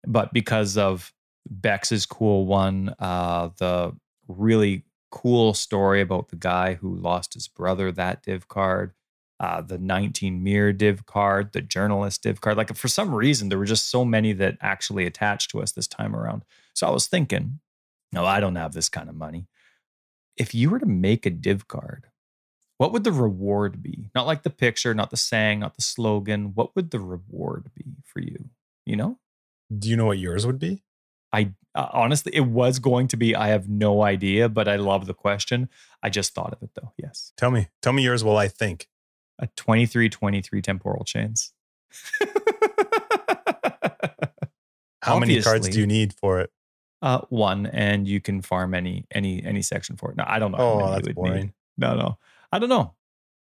But because of Bex's cool one, uh, the really cool story about the guy who lost his brother, that div card, uh, the 19 mirror div card, the journalist div card. Like for some reason, there were just so many that actually attached to us this time around. So I was thinking, no, I don't have this kind of money. If you were to make a div card, what would the reward be? Not like the picture, not the saying, not the slogan. What would the reward be for you? You know? Do you know what yours would be? I uh, honestly, it was going to be. I have no idea, but I love the question. I just thought of it though. Yes, Tell me. Tell me yours while I think. A 23 23 temporal chains. How many cards do you need for it? uh, one, and you can farm any any any section for it. No, I don't know. how Oh, that's would boring. Need. No, no, I don't know.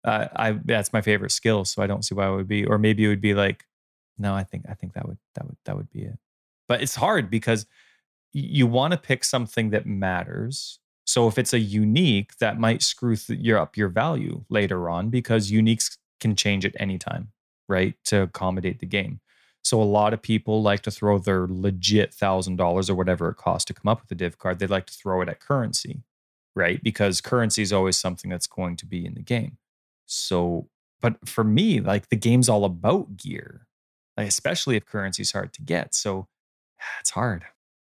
Uh, I that's my favorite skill, so I don't see why it would be. Or maybe it would be like, no, I think I think that would that would that would be it. But it's hard because you want to pick something that matters. So if it's a unique, that might screw th- your up your value later on because uniques can change at any time, right? To accommodate the game. So a lot of people like to throw their legit thousand dollars or whatever it costs to come up with a div card. They like to throw it at currency, right? Because currency is always something that's going to be in the game. So, but for me, like the game's all about gear, like especially if currency's hard to get. So it's hard.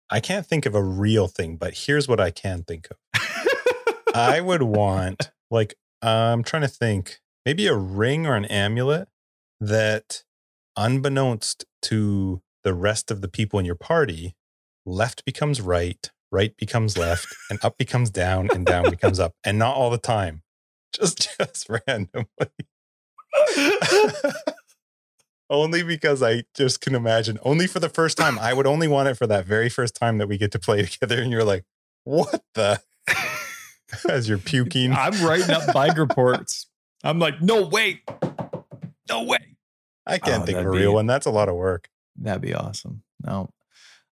I can't think of a real thing, but here's what I can think of. I would want like I'm trying to think maybe a ring or an amulet that unbeknownst to the rest of the people in your party, left becomes right, right becomes left, and up becomes down, and down becomes up. And not all the time. Just just randomly. Only because I just can imagine. Only for the first time. I would only want it for that very first time that we get to play together. And you're like, what the? As you're puking. I'm writing up bike reports. I'm like, no, wait. No way. I can't Oh, think of a real be- one. That's a lot of work. That'd be awesome. No,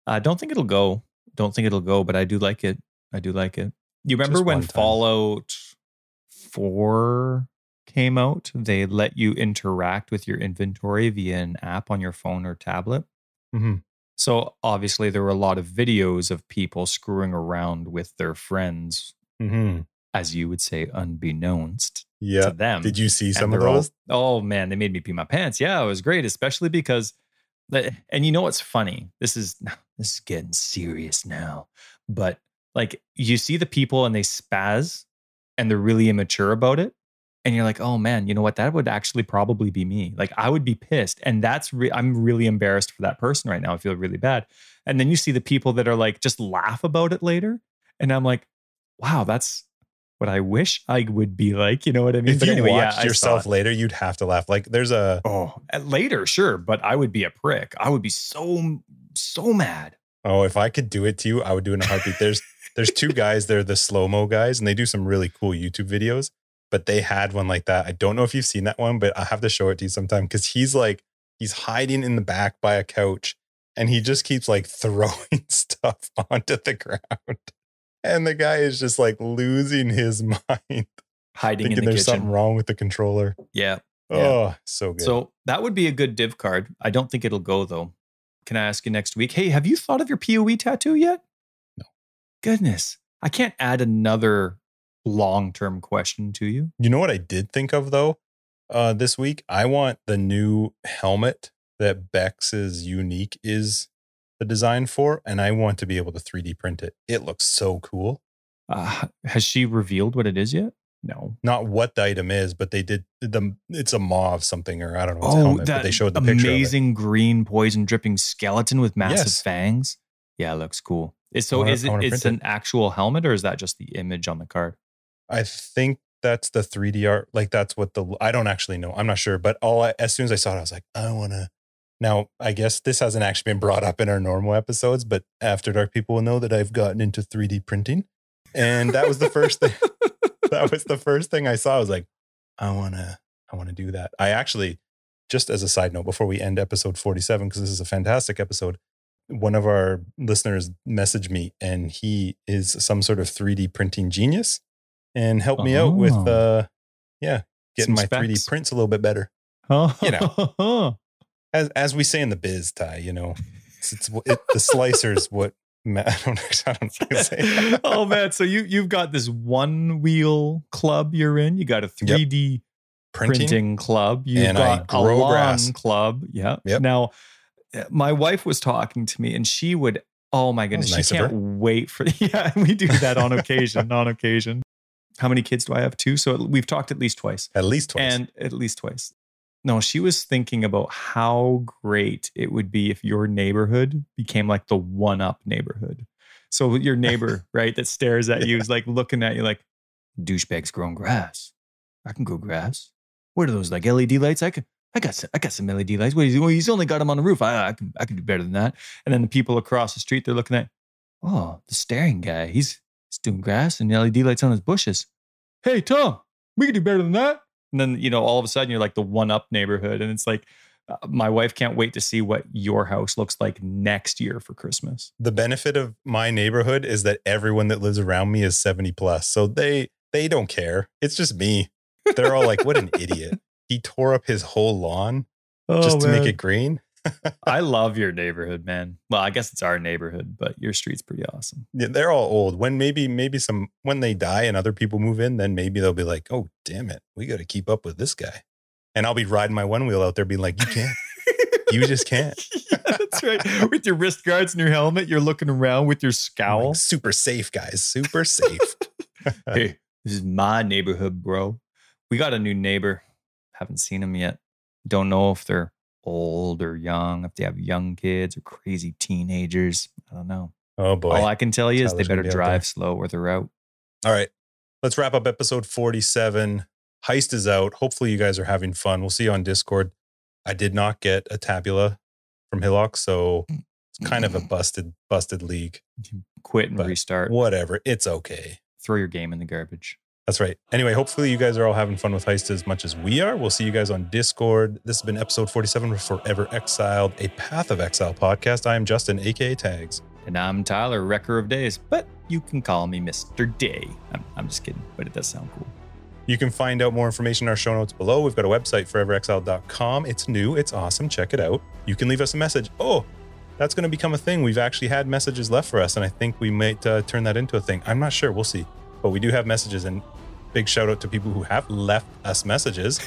I don't think it'll go. Don't think it'll go, but I do like it. I do like it. You remember when. Fallout 4 came out? They let you interact with your inventory via an app on your phone or tablet. Mhm. So obviously, there were a lot of videos of people screwing around with their friends, Mm-hmm. as you would say, unbeknownst Yeah. to them. Did you see some of they're all- those? oh man, they made me pee my pants. Yeah, it was great, especially because, and you know what's funny? This is this is getting serious now, but like you see the people and they spaz, and they're really immature about it, and you're like, oh man, you know what? That would actually probably be me. Like I would be pissed, and that's re- I'm really embarrassed for that person right now. I feel really bad. And then you see the people that are like just laugh about it later, and I'm like, wow, that's what I wish I would be like. You know what I mean? If you watched I saw yourself later, you'd have to laugh. Like there's a Oh, eh, later, sure, but I would be a prick. I would be so so mad. oh, if I could do it to you, I would do it in a heartbeat. There's there's two guys, they're the slow-mo guys, and they do some really cool YouTube videos. But they had one like that. I don't know if you've seen that one, but I have to show it to you sometime because he's like he's hiding in the back by a couch and he just keeps like throwing stuff onto the ground. And the guy is just like losing his mind, Hiding thinking in the there's kitchen. something wrong with the controller. Yeah. Yeah. Oh, so good. So that would be a good div card. I don't think it'll go though. Can I ask you next week? Hey, have you thought of your POE tattoo yet? No. Goodness. I can't add another long term question to you. You know what I did think of though uh, this week? I want the new helmet that Bex's unique is the design for, and I want to be able to 3D print it. It looks so cool. Uh, has she revealed what it is yet? No. Not what the item is, but they did the. It's a mauve something, or I don't know. It's oh, helmet, that they showed the amazing green poison dripping skeleton with massive yes. fangs. Yeah, it looks cool. So wanna, is it? It's an it. actual helmet, or is that just the image on the card? I think that's the 3D art. Like that's what the. I don't actually know. I'm not sure, but all I, as soon as I saw it, I was like, I want to. Now, I guess this hasn't actually been brought up in our normal episodes, but After Dark people will know that I've gotten into 3D printing, and that was the first thing. that was the first thing I saw. I was like, I want to, I want to do that. I actually, just as a side note, before we end episode 47, because this is a fantastic episode, one of our listeners messaged me and he is some sort of 3D printing genius and helped me oh. out with, oh. uh, yeah, getting some my specs. 3D prints a little bit better. Oh. You know, as, as we say in the biz, Ty, you know, it's, it's it, the slicer's what I don't, I don't say. oh man, so you you've got this one wheel club you're in. You got a 3D yep. printing, printing, club. You've and got a lawn grass. club. Yeah. Yep. Now, uh, my wife was talking to me, and she would. Oh my goodness, nice she can't wait for. Yeah, we do that on occasion. on occasion. How many kids do I have? Two. So we've talked at least twice. At least twice. And at least twice. No, she was thinking about how great it would be if your neighborhood became like the one up neighborhood. So your neighbor, right, that stares at you is like looking at you like, douchebags growing grass. I can grow grass. What are those like LED lights? I can, I got, some, I got some LED lights. What, well, he's only got them on the roof. I, I can, I can do better than that. And then the people across the street, they're looking at, oh, the staring guy. He's, he's doing grass and the LED lights on his bushes. Hey, Tom, we can do better than that. And then, you know, all of a sudden you're like the one up neighborhood. And it's like, uh, my wife can't wait to see what your house looks like next year for Christmas. The benefit of my neighborhood is that everyone that lives around me is 70 plus. So they they don't care. It's just me. They're all like, what an idiot. He tore up his whole lawn oh, just to man. make it green. I love your neighborhood, man. Well, I guess it's our neighborhood, but your street's pretty awesome. Yeah, they're all old. When maybe maybe some when they die and other people move in, then maybe they'll be like, "Oh, damn it, we got to keep up with this guy." And I'll be riding my one wheel out there, being like, "You can't, you just can't." yeah, that's right. With your wrist guards and your helmet, you're looking around with your scowl. Like, super safe, guys. Super safe. hey, this is my neighborhood, bro. We got a new neighbor. Haven't seen him yet. Don't know if they're old or young, if they have young kids or crazy teenagers. I don't know. Oh boy. All I can tell you Tyler's is they better drive slow or they're out. All right. Let's wrap up episode 47. Heist is out. Hopefully you guys are having fun. We'll see you on Discord. I did not get a tabula from Hillock, so mm, it's kind of a mm. busted, busted league. Quit and but restart. Whatever. It's okay. Throw your game in the garbage. That's right. Anyway, hopefully you guys are all having fun with Heist as much as we are. We'll see you guys on Discord. This has been episode 47 of Forever Exiled, a Path of Exile podcast. I am Justin, aka Tags. And I'm Tyler, Wrecker of Days, but you can call me Mr. Day. I'm, I'm just kidding, but it does sound cool. You can find out more information in our show notes below. We've got a website, foreverexiled.com. It's new, it's awesome. Check it out. You can leave us a message. Oh, that's going to become a thing. We've actually had messages left for us, and I think we might uh, turn that into a thing. I'm not sure. We'll see but we do have messages and big shout out to people who have left us messages.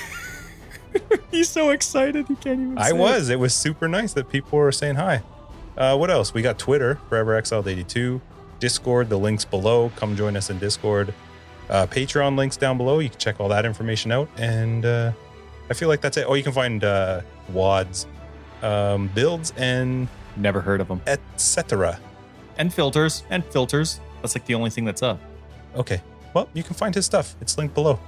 He's so excited he can't even. I was. It. it. was super nice that people were saying hi. Uh, what else? We got Twitter, Forever Exiled82, Discord. The links below. Come join us in Discord. Uh, Patreon links down below. You can check all that information out. And uh, I feel like that's it. Oh, you can find uh, WADs, um, builds, and never heard of them, etc. And filters and filters. That's like the only thing that's up. Okay. Well, you can find his stuff. It's linked below.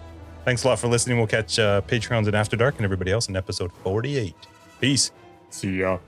Thanks a lot for listening. We'll catch uh, Patreons and After Dark and everybody else in episode 48. Peace. See ya.